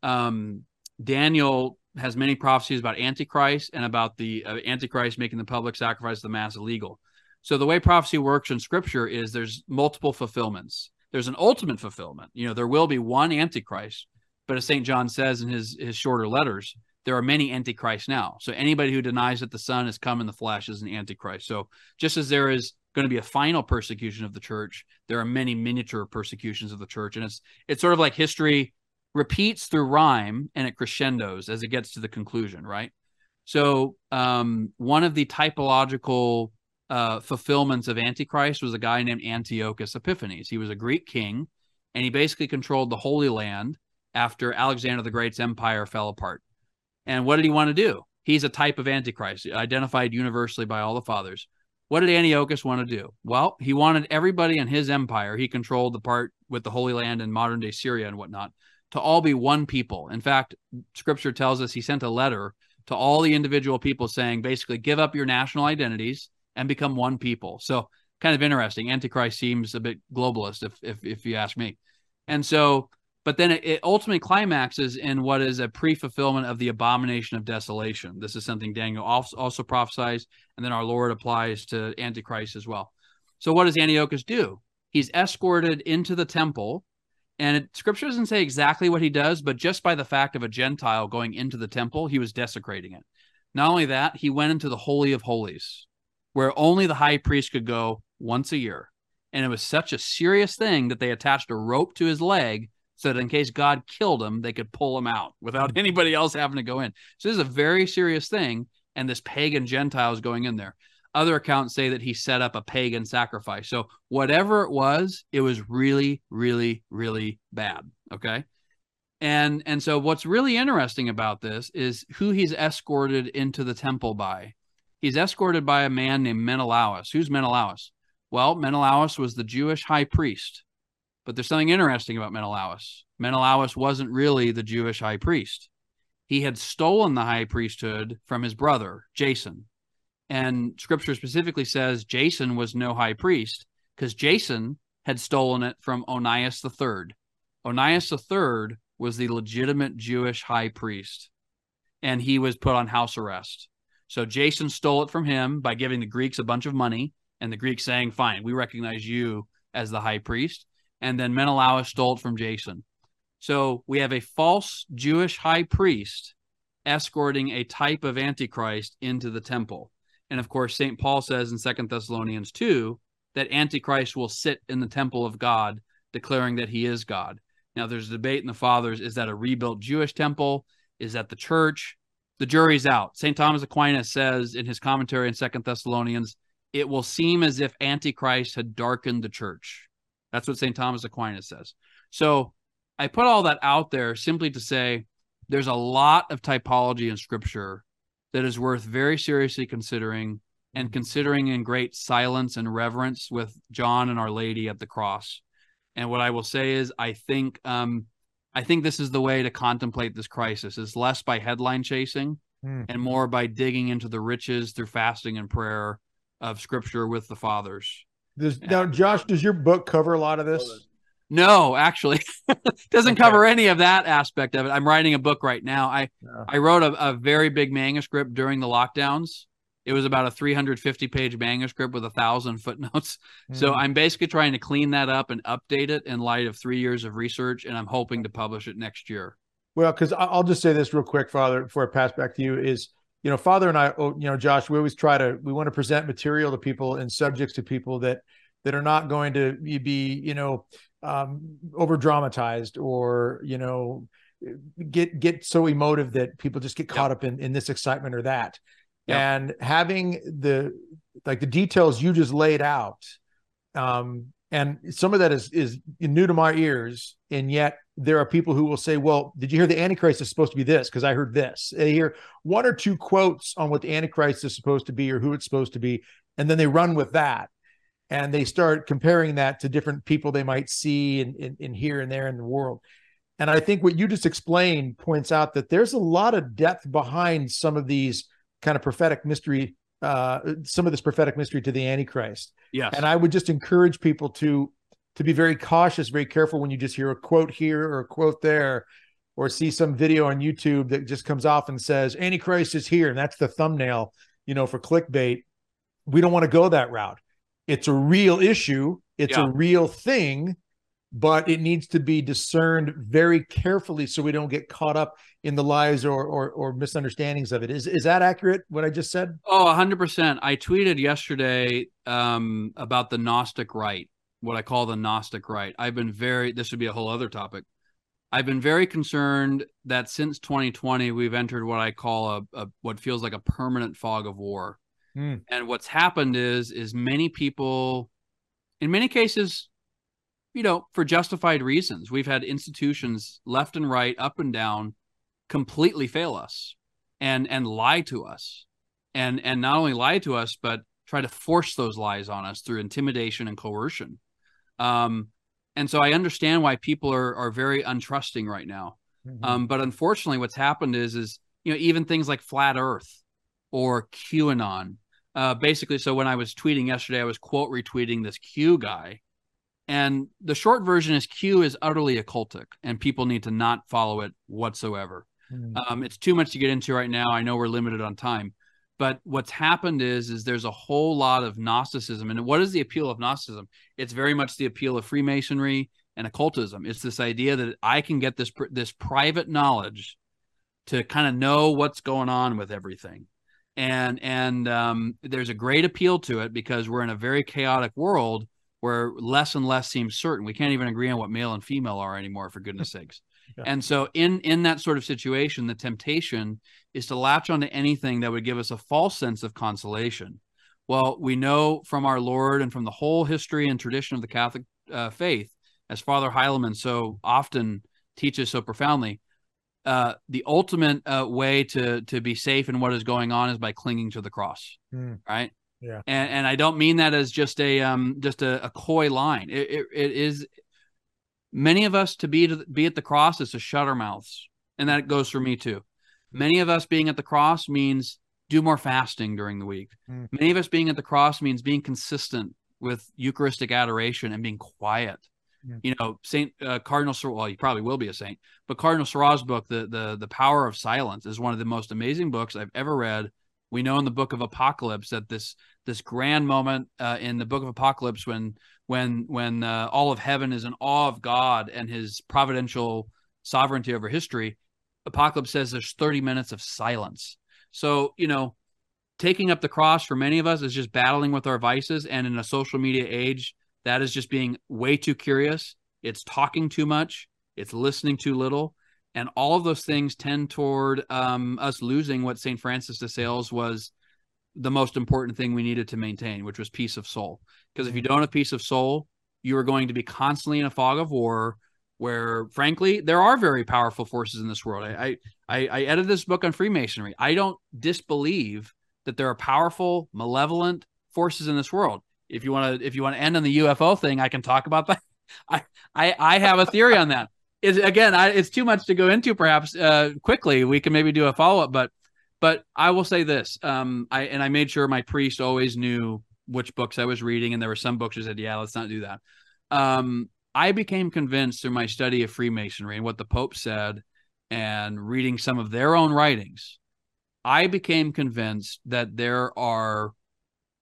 Um, Daniel has many prophecies about Antichrist and about the uh, Antichrist making the public sacrifice of the Mass illegal. So, the way prophecy works in Scripture is there's multiple fulfillments. There's an ultimate fulfillment. You know, there will be one Antichrist, but as St. John says in his, his shorter letters, there are many antichrists now. So anybody who denies that the Son has come in the flesh is an antichrist. So just as there is going to be a final persecution of the church, there are many miniature persecutions of the church, and it's it's sort of like history repeats through rhyme and it crescendos as it gets to the conclusion, right? So um, one of the typological uh, fulfillments of Antichrist was a guy named Antiochus Epiphanes. He was a Greek king, and he basically controlled the Holy Land after Alexander the Great's empire fell apart. And what did he want to do? He's a type of Antichrist, identified universally by all the fathers. What did Antiochus want to do? Well, he wanted everybody in his empire, he controlled the part with the Holy Land and modern day Syria and whatnot, to all be one people. In fact, scripture tells us he sent a letter to all the individual people saying, basically, give up your national identities and become one people. So, kind of interesting. Antichrist seems a bit globalist, if if, if you ask me. And so, but then it, it ultimately climaxes in what is a pre-fulfillment of the abomination of desolation. This is something Daniel also, also prophesies, and then our Lord applies to Antichrist as well. So what does Antiochus do? He's escorted into the temple, and it, Scripture doesn't say exactly what he does, but just by the fact of a Gentile going into the temple, he was desecrating it. Not only that, he went into the Holy of Holies, where only the high priest could go once a year. And it was such a serious thing that they attached a rope to his leg so that in case God killed him, they could pull him out without anybody else having to go in. So this is a very serious thing, and this pagan Gentile is going in there. Other accounts say that he set up a pagan sacrifice. So whatever it was, it was really, really, really bad. Okay. And and so what's really interesting about this is who he's escorted into the temple by. He's escorted by a man named Menelaus. Who's Menelaus? Well, Menelaus was the Jewish high priest but there's something interesting about Menelaus. Menelaus wasn't really the Jewish high priest. He had stolen the high priesthood from his brother, Jason. And scripture specifically says Jason was no high priest because Jason had stolen it from Onias III. Onias III was the legitimate Jewish high priest, and he was put on house arrest. So Jason stole it from him by giving the Greeks a bunch of money, and the Greeks saying, Fine, we recognize you as the high priest and then Menelaus stole it from Jason. So we have a false Jewish high priest escorting a type of Antichrist into the temple. And of course, St. Paul says in Second Thessalonians 2 that Antichrist will sit in the temple of God, declaring that he is God. Now, there's a debate in the fathers is that a rebuilt Jewish temple? Is that the church? The jury's out. St. Thomas Aquinas says in his commentary in Second Thessalonians, it will seem as if Antichrist had darkened the church. That's what St. Thomas Aquinas says. So I put all that out there simply to say there's a lot of typology in scripture that is worth very seriously considering and considering in great silence and reverence with John and Our Lady at the cross. And what I will say is I think um, I think this is the way to contemplate this crisis is less by headline chasing mm. and more by digging into the riches through fasting and prayer of scripture with the fathers. Does now, Josh, does your book cover a lot of this? No, actually, doesn't okay. cover any of that aspect of it. I'm writing a book right now. I yeah. I wrote a, a very big manuscript during the lockdowns. It was about a 350 page manuscript with a thousand footnotes. Mm. So I'm basically trying to clean that up and update it in light of three years of research, and I'm hoping to publish it next year. Well, because I'll just say this real quick, Father, before I pass back to you is you know, Father and I, oh, you know, Josh, we always try to we want to present material to people and subjects to people that that are not going to be, you know, um, over dramatized or you know get get so emotive that people just get caught up in in this excitement or that. And having the like the details you just laid out um and some of that is is new to my ears. And yet there are people who will say well did you hear the antichrist is supposed to be this? Because i heard this. They hear one or two quotes on what the antichrist is supposed to be or who it's supposed to be. And then they run with that. And they start comparing that to different people they might see and in, in, in, here and there in the world. And I think what you just explained points out that there's a lot of depth behind some of these kind of prophetic mystery, uh, some of this prophetic mystery to the Antichrist. Yes. And I would just encourage people to to be very cautious, very careful when you just hear a quote here or a quote there, or see some video on YouTube that just comes off and says Antichrist is here, and that's the thumbnail, you know, for clickbait. We don't want to go that route it's a real issue, it's yeah. a real thing, but it needs to be discerned very carefully so we don't get caught up in the lies or or, or misunderstandings of it. Is is that accurate? What I just said? Oh, hundred percent. I tweeted yesterday um, about the Gnostic right, what I call the Gnostic right. I've been very. This would be a whole other topic. I've been very concerned that since 2020 we've entered what I call a, a what feels like a permanent fog of war Mm. And what's happened is is many people in many cases you know for justified reasons we've had institutions left and right up and down completely fail us and and lie to us and and not only lie to us but try to force those lies on us through intimidation and coercion um and so i understand why people are are very untrusting right now mm-hmm. um but unfortunately what's happened is is you know even things like flat earth or qanon uh, basically, so when I was tweeting yesterday, I was quote retweeting this Q guy. And the short version is Q is utterly occultic and people need to not follow it whatsoever. Mm. Um, it's too much to get into right now. I know we're limited on time. But what's happened is is there's a whole lot of Gnosticism. And what is the appeal of Gnosticism? It's very much the appeal of Freemasonry and occultism. It's this idea that I can get this this private knowledge to kind of know what's going on with everything and and um, there's a great appeal to it because we're in a very chaotic world where less and less seems certain. We can't even agree on what male and female are anymore, for goodness sakes. Yeah. And so, in in that sort of situation, the temptation is to latch onto anything that would give us a false sense of consolation. Well, we know from our Lord and from the whole history and tradition of the Catholic uh, faith, as Father Heilman so often teaches so profoundly, uh, the ultimate uh, way to to be safe in what is going on is by clinging to the cross, mm. right? Yeah, and and I don't mean that as just a um just a, a coy line. It, it, it is many of us to be to be at the cross is to shut our mouths, and that goes for me too. Many of us being at the cross means do more fasting during the week. Mm. Many of us being at the cross means being consistent with Eucharistic adoration and being quiet. You know, Saint uh, Cardinal Sir. Well, you probably will be a saint, but Cardinal Sarah's book, the the the Power of Silence, is one of the most amazing books I've ever read. We know in the Book of Apocalypse that this this grand moment uh, in the Book of Apocalypse when when when uh, all of heaven is in awe of God and His providential sovereignty over history. Apocalypse says there's 30 minutes of silence. So you know, taking up the cross for many of us is just battling with our vices, and in a social media age that is just being way too curious. It's talking too much. It's listening too little. And all of those things tend toward um, us losing what St. Francis de Sales was the most important thing we needed to maintain, which was peace of soul. Because if you don't have peace of soul, you are going to be constantly in a fog of war where frankly there are very powerful forces in this world. I, I I edited this book on Freemasonry. I don't disbelieve that there are powerful, malevolent forces in this world if you want to if you want to end on the UFO thing, I can talk about that. I I, I have a theory on that. Is again, I, it's too much to go into. Perhaps uh, quickly, we can maybe do a follow up. But but I will say this. Um, I and I made sure my priest always knew which books I was reading, and there were some books that said, "Yeah, let's not do that." Um, I became convinced through my study of Freemasonry and what the Pope said and reading some of their own writings, I became convinced that there are,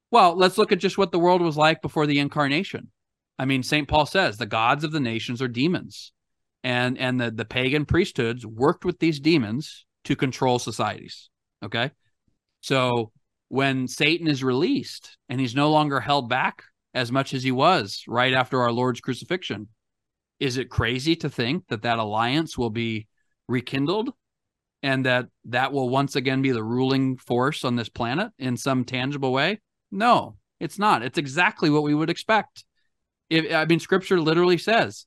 well, let's look at just what the world was like before the incarnation. I mean, St. Paul says the gods of the nations are demons. And and the, the pagan priesthoods worked with these demons to control societies. Okay. So when Satan is released and he's no longer held back as much as he was right after our Lord's crucifixion, is it crazy to think that that alliance will be rekindled and that that will once again be the ruling force on this planet in some tangible way? No, it's not. It's exactly what we would expect. If, I mean, scripture literally says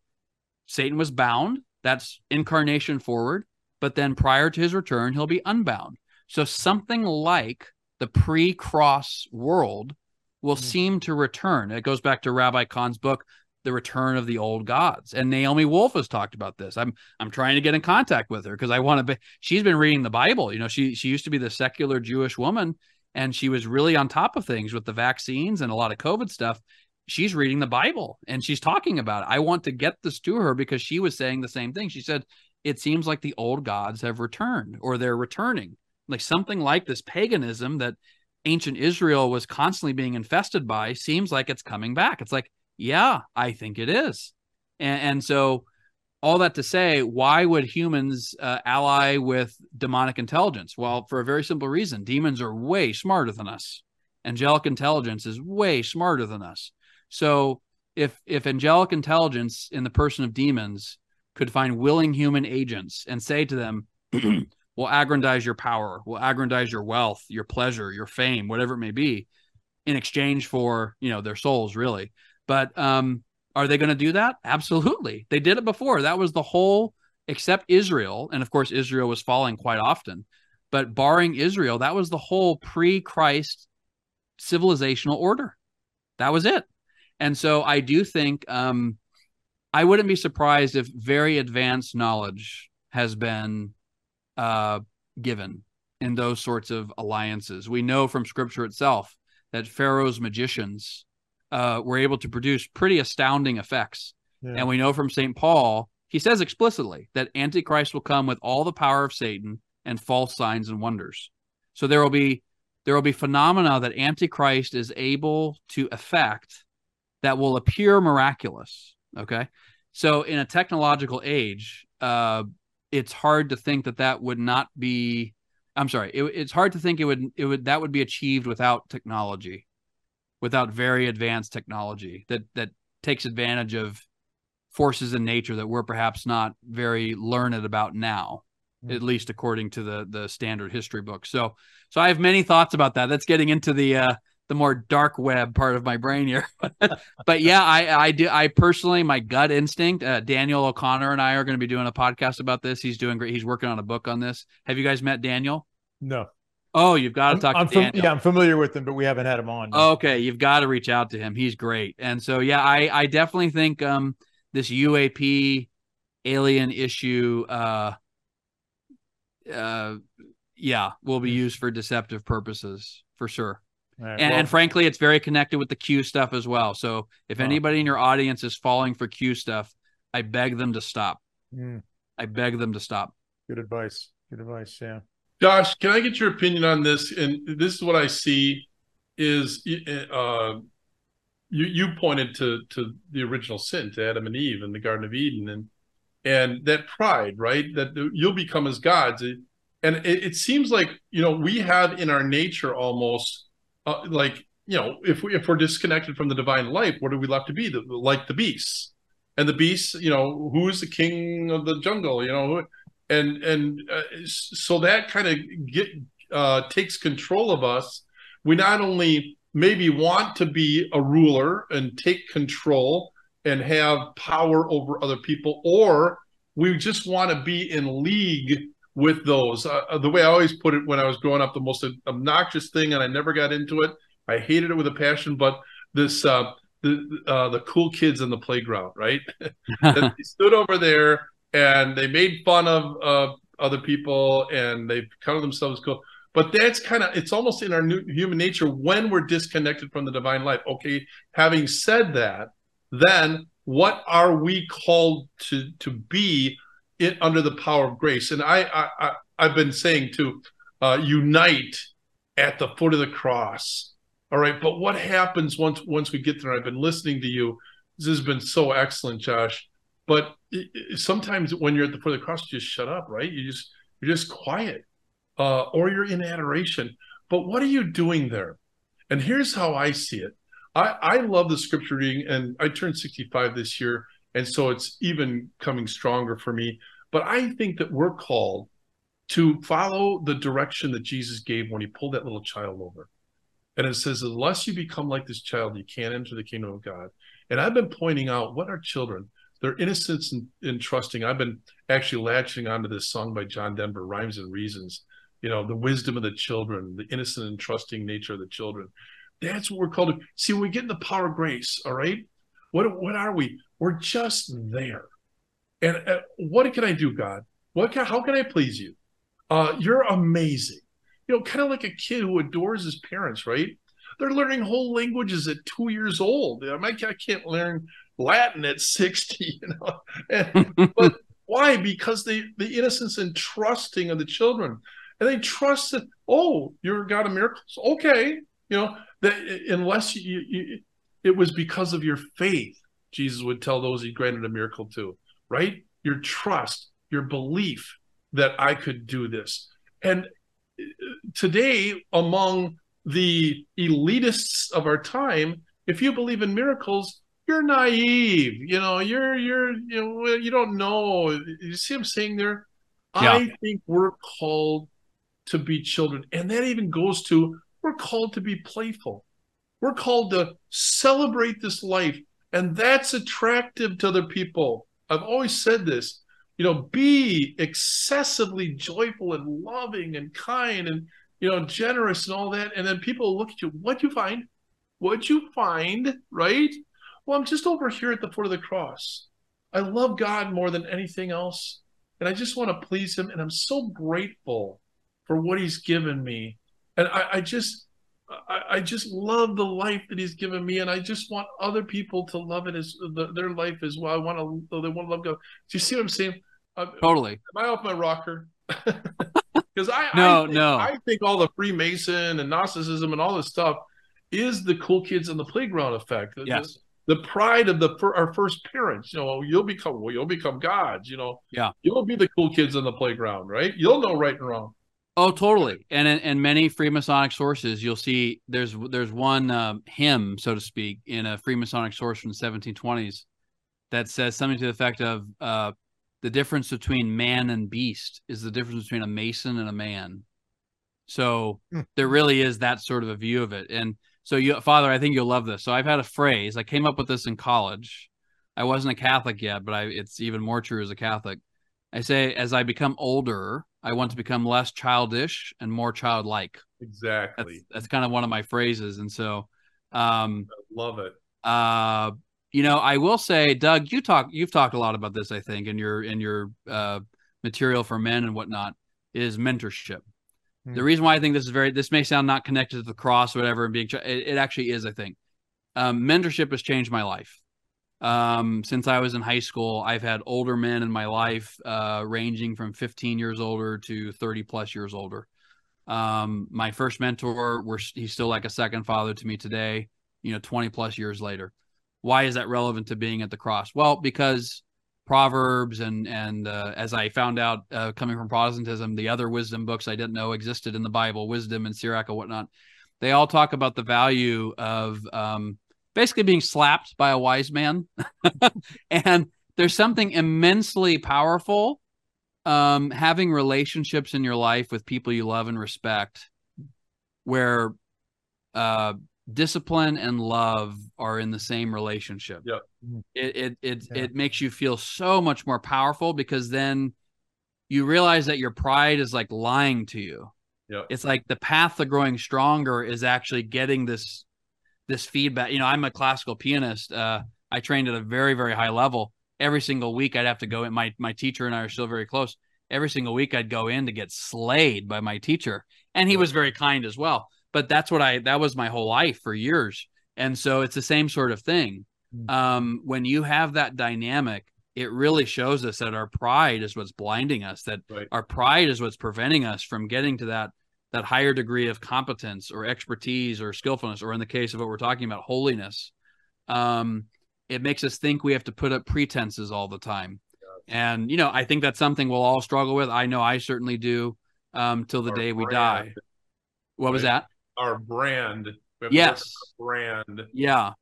Satan was bound. That's incarnation forward. But then prior to his return, he'll be unbound. So something like the pre cross world will mm-hmm. seem to return. It goes back to Rabbi Cahn's book, The Return of the Old Gods. And Naomi Wolf has talked about this. I'm I'm trying to get in contact with her because I want to be she's been reading the Bible. You know, she she used to be the secular Jewish woman and she was really on top of things with the vaccines and a lot of COVID stuff. She's reading the Bible and she's talking about it. I want to get this to her because she was saying the same thing. She said, It seems like the old gods have returned or they're returning. Like something like this paganism that ancient Israel was constantly being infested by seems like it's coming back. It's like, yeah, I think it is. And, and so, all that to say, why would humans uh, ally with demonic intelligence? Well, for a very simple reason demons are way smarter than us. Angelic intelligence is way smarter than us. So, if if angelic intelligence in the person of demons could find willing human agents and say to them, will aggrandize your power, will aggrandize your wealth, your pleasure, your fame, whatever it may be, in exchange for you know their souls, really. But um, are they going to do that? Absolutely, they did it before. That was the whole, except Israel, and of course Israel was falling quite often. But barring Israel, that was the whole pre-Christ civilizational order. That was it. And so I do think um, I wouldn't be surprised if very advanced knowledge has been uh, given in those sorts of alliances. We know from scripture itself that Pharaoh's magicians uh, were able to produce pretty astounding effects. Yeah. And we know from St. Paul, he says explicitly that Antichrist will come with all the power of Satan and false signs and wonders. So there will be there will be phenomena that Antichrist is able to effect that will appear miraculous. Okay. So in a technological age, uh, it's hard to think that that would not be i'm sorry it, it's hard to think it would it would that would be achieved without technology without very advanced technology that that takes advantage of forces in nature that we're perhaps not very learned about now mm-hmm. at least according to the the standard history book so so i have many thoughts about that that's getting into the uh the more dark web part of my brain here. but yeah, I I do I personally my gut instinct. Uh, Daniel O'Connor and I are going to be doing a podcast about this. He's doing great. He's working on a book on this. Have you guys met Daniel? No. Oh, you've got to talk I'm to fam- Yeah, I'm familiar with him, but we haven't had him on. Okay, you've got to reach out to him. He's great. And so yeah, I I definitely think um this UAP alien issue uh uh yeah will be hmm. used for deceptive purposes for sure. Right, and, well, and, frankly, it's very connected with the Q stuff as well. So if anybody in your audience is falling for Q stuff, I beg them to stop. Mm. I beg them to stop. Good advice. Good advice. Yeah. Josh, can I get your opinion on this? And this is what I see is uh, you you pointed to to the original sin to Adam and Eve in the Garden of Eden and and that pride, right? That you'll become as gods. And it, it seems like you know we have in our nature almost uh, like you know if we if we're disconnected from the divine life what are we left to be? The, like the beasts. And the beasts you know who is the king of the jungle you know? And and uh, so that kind of get uh, takes control of us. We not only maybe want to be a ruler and take control and have power over other people or we just want to be in league with those. Uh, uh, the way I always put it when I was growing up, the most obnoxious thing, and I never got into it. I hated it with a passion, but this uh, the uh, the cool kids in the playground, right? they stood over there and they made fun of uh, other people and they counted themselves cool. But that's kind of it's almost in our new human nature when we're disconnected from the divine life. Okay, having said that, then what are we called to to be it under the power of grace? And I, I, I I've been saying to uh, unite at the foot of the cross. All right, but what happens once once we get there? I've been listening to you. This has been so excellent, Josh. But sometimes when you're at the foot of the cross, you just shut up, right? You just you're just quiet, uh, or you're in adoration. But what are you doing there? And here's how I see it. I, I love the scripture reading, and I turned 65 this year, and so it's even coming stronger for me. But I think that we're called to follow the direction that Jesus gave when he pulled that little child over. And it says, unless you become like this child, you can't enter the kingdom of God. And I've been pointing out what are children? Their innocence and, trusting. I've been actually latching onto this song by John Denver, Rhymes and Reasons. You know, the wisdom of the children, the innocent and trusting nature of the children. That's what we're called to see when we get in the power of grace. All right. What what are we? We're just there. And uh, what can I do, God? What can, how can I please you? Uh, you're amazing. You know, kind of like a kid who adores his parents, right? They're learning whole languages at two years old. I, mean, I can't learn Latin at 60, you know. And, but why? Because the the innocence and trusting of the children. And they trust that, oh, you're God of miracles. Okay. You know, that unless you, you it was because of your faith, Jesus would tell those he granted a miracle to, right? Your trust, your belief that I could do this. And uh, today, among the elitists of our time, if you believe in miracles, you're naive. You know, you're you're you know you don't know. You see, I'm saying there. Yeah. I think we're called to be children, and that even goes to we're called to be playful. We're called to celebrate this life, and that's attractive to other people. I've always said this you know, be excessively joyful and loving and kind and, you know, generous and all that. And then people look at you, what'd you find? What'd you find? Right? Well, I'm just over here at the foot of the cross. I love God more than anything else. And I just want to please him. And I'm so grateful for what he's given me. And I, I just, I, I, just love the life that he's given me, and I just want other people to love it as the, their life as well. I want to, they want to love God. Do you see what I'm saying? Uh, totally. Am I off my rocker? Because I no I think, no I think all the Freemason and Gnosticism and all this stuff is the cool kids on the playground effect. Yes. The, the pride of the our first parents. You know, you'll become well, you'll become gods. You know. Yeah. You'll be the cool kids on the playground, right? You'll know right and wrong. Oh, totally. And in, in many Freemasonic sources, you'll see there's there's one um, hymn, so to speak, in a Freemasonic source from the 1720s that says something to the effect of uh, the difference between man and beast is the difference between a mason and a man. So hmm. there really is that sort of a view of it. And so you father, I think you'll love this. So I've had a phrase. I came up with this in college. I wasn't a Catholic yet, but I, it's even more true as a Catholic. I say as I become older, I want to become less childish and more childlike. Exactly. That's, that's kind of one of my phrases. And so um I love it. Uh you know, I will say, Doug, you talk, you've talked a lot about this, I think, in your in your uh, material for men and whatnot, is mentorship. Hmm. The reason why I think this is very, this may sound not connected to the cross or whatever, and being, it, it actually is. I think um, mentorship has changed my life. Um, since I was in high school, I've had older men in my life, uh, ranging from 15 years older to 30 plus years older. Um, my first mentor, we're, he's still like a second father to me today. You know, 20 plus years later why is that relevant to being at the cross? Well, because Proverbs and and uh, as I found out uh, coming from Protestantism, the other wisdom books I didn't know existed in the Bible, wisdom and Sirach and whatnot, they all talk about the value of um, basically being slapped by a wise man, and there's something immensely powerful um, having relationships in your life with people you love and respect, where uh, discipline and love are in the same relationship. Yeah. It it it, yeah. it makes you feel so much more powerful because then you realize that your pride is like lying to you. Yeah. It's like the path to growing stronger is actually getting this this feedback. You know, I'm a classical pianist. Uh I trained at a very, very high level. Every single week I'd have to go in. My my teacher and I are still very close. Every single week I'd go in to get slayed by my teacher. And he was very kind as well but that's what I that was my whole life for years. And so it's the same sort of thing. mm. um, when you have that dynamic, it really shows us that our pride is what's blinding us. That right. our pride is what's preventing us from getting to that that higher degree of competence or expertise or skillfulness, or in the case of what we're talking about, holiness. Um, it makes us think we have to put up pretenses all the time. And you know, I think that's something we'll all struggle with. I know I certainly do um, till the our day we die. What right? was that? Our brand. Yes. Brand. Yeah.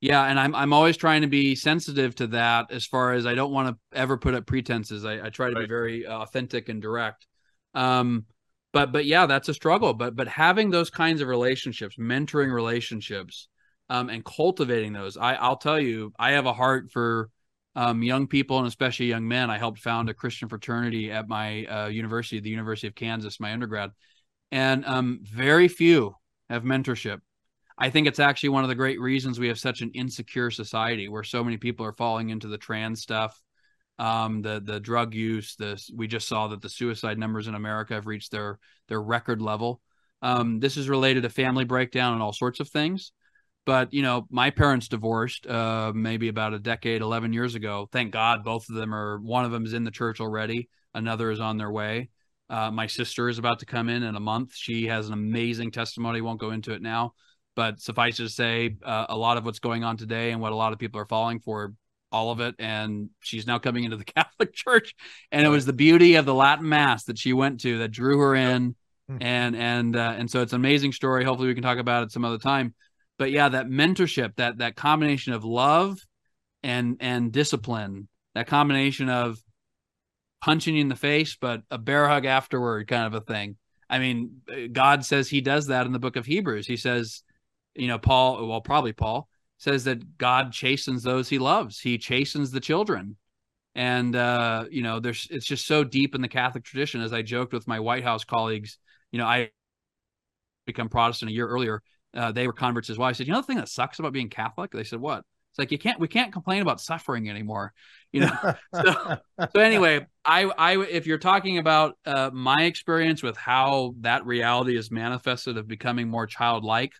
yeah. And I'm I'm always trying to be sensitive to that as far as I don't want to ever put up pretenses. I, I try to right. be very authentic and direct. Um, but but yeah, that's a struggle. But but having those kinds of relationships, mentoring relationships, um, and cultivating those, I I'll tell you, I have a heart for um, young people and especially young men. I helped found a Christian fraternity at my uh, university, the University of Kansas, my undergrad, and um, very few have mentorship. I think it's actually one of the great reasons we have such an insecure society where so many people are falling into the trans stuff, um, the the drug use. This we just saw that the suicide numbers in America have reached their their record level. Um, this is related to family breakdown and all sorts of things. But you know, my parents divorced uh, maybe about a decade, eleven years ago. Thank God, both of them are. One of them is in the church already. Another is on their way. Uh, my sister is about to come in in a month. She has an amazing testimony. Won't go into it now, but suffice to say, uh, a lot of what's going on today and what a lot of people are falling for, all of it. And she's now coming into the Catholic Church, and it was the beauty of the Latin Mass that she went to that drew her in, hmm. and and uh, and so it's an amazing story. Hopefully, we can talk about it some other time but yeah, that mentorship, that that combination of love and and discipline, that combination of punching you in the face, but a bear hug afterward, kind of a thing. I mean, God says He does that in the book of Hebrews. He says, you know, Paul, well, probably Paul says that God chastens those He loves. He chastens the children, and uh, you know, there's it's just so deep in the Catholic tradition. As I joked with my White House colleagues, you know, I become Protestant a year earlier uh, they were converts as well. I said, you know, the thing that sucks about being Catholic? They said, what? It's like you can't we can't complain about suffering anymore, you know. so, so anyway, I I if you're talking about uh, my experience with how that reality is manifested of becoming more childlike,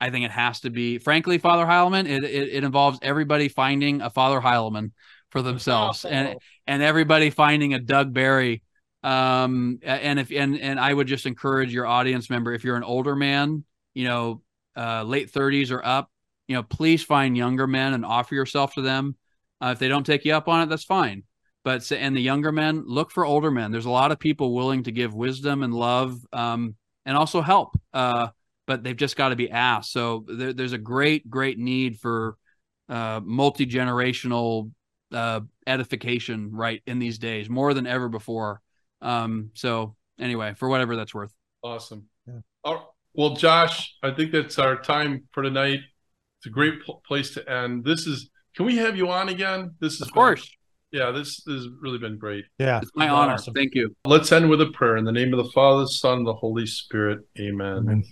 I think it has to be, frankly, Father Heilman. It it, it involves everybody finding a Father Heilman for themselves, oh. and and everybody finding a Doug Barry. Um, and if and and I would just encourage your audience member, if you're an older man, you know, uh, late 30s or up, you know, please find younger men and offer yourself to them. Uh, if they don't take you up on it, that's fine. But and the younger men, look for older men. There's a lot of people willing to give wisdom and love, um, and also help. Uh, but they've just got to be asked. So there, there's a great, great need for uh, multi generational uh, edification, right, in these days, more than ever before. Um, so anyway, for whatever that's worth. Awesome. Yeah. Well, Josh, I think that's our time for tonight. It's a great pl- place to end. This is. Can we have you on again? This is of course. yeah, this, this has really been great. Yeah, it's my honor. Awesome. Thank you. Let's end with a prayer in the name of the Father, Son, the Holy Spirit. Amen. Amen.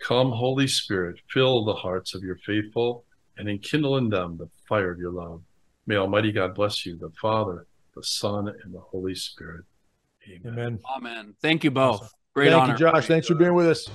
Come, Holy Spirit, fill the hearts of your faithful and enkindle in them the fire of your love. May Almighty God bless you, the Father, the Son, and the Holy Spirit. Amen. Amen. Amen. Thank you both. Awesome. Great Thank honor. you, Josh. Thanks for being with us.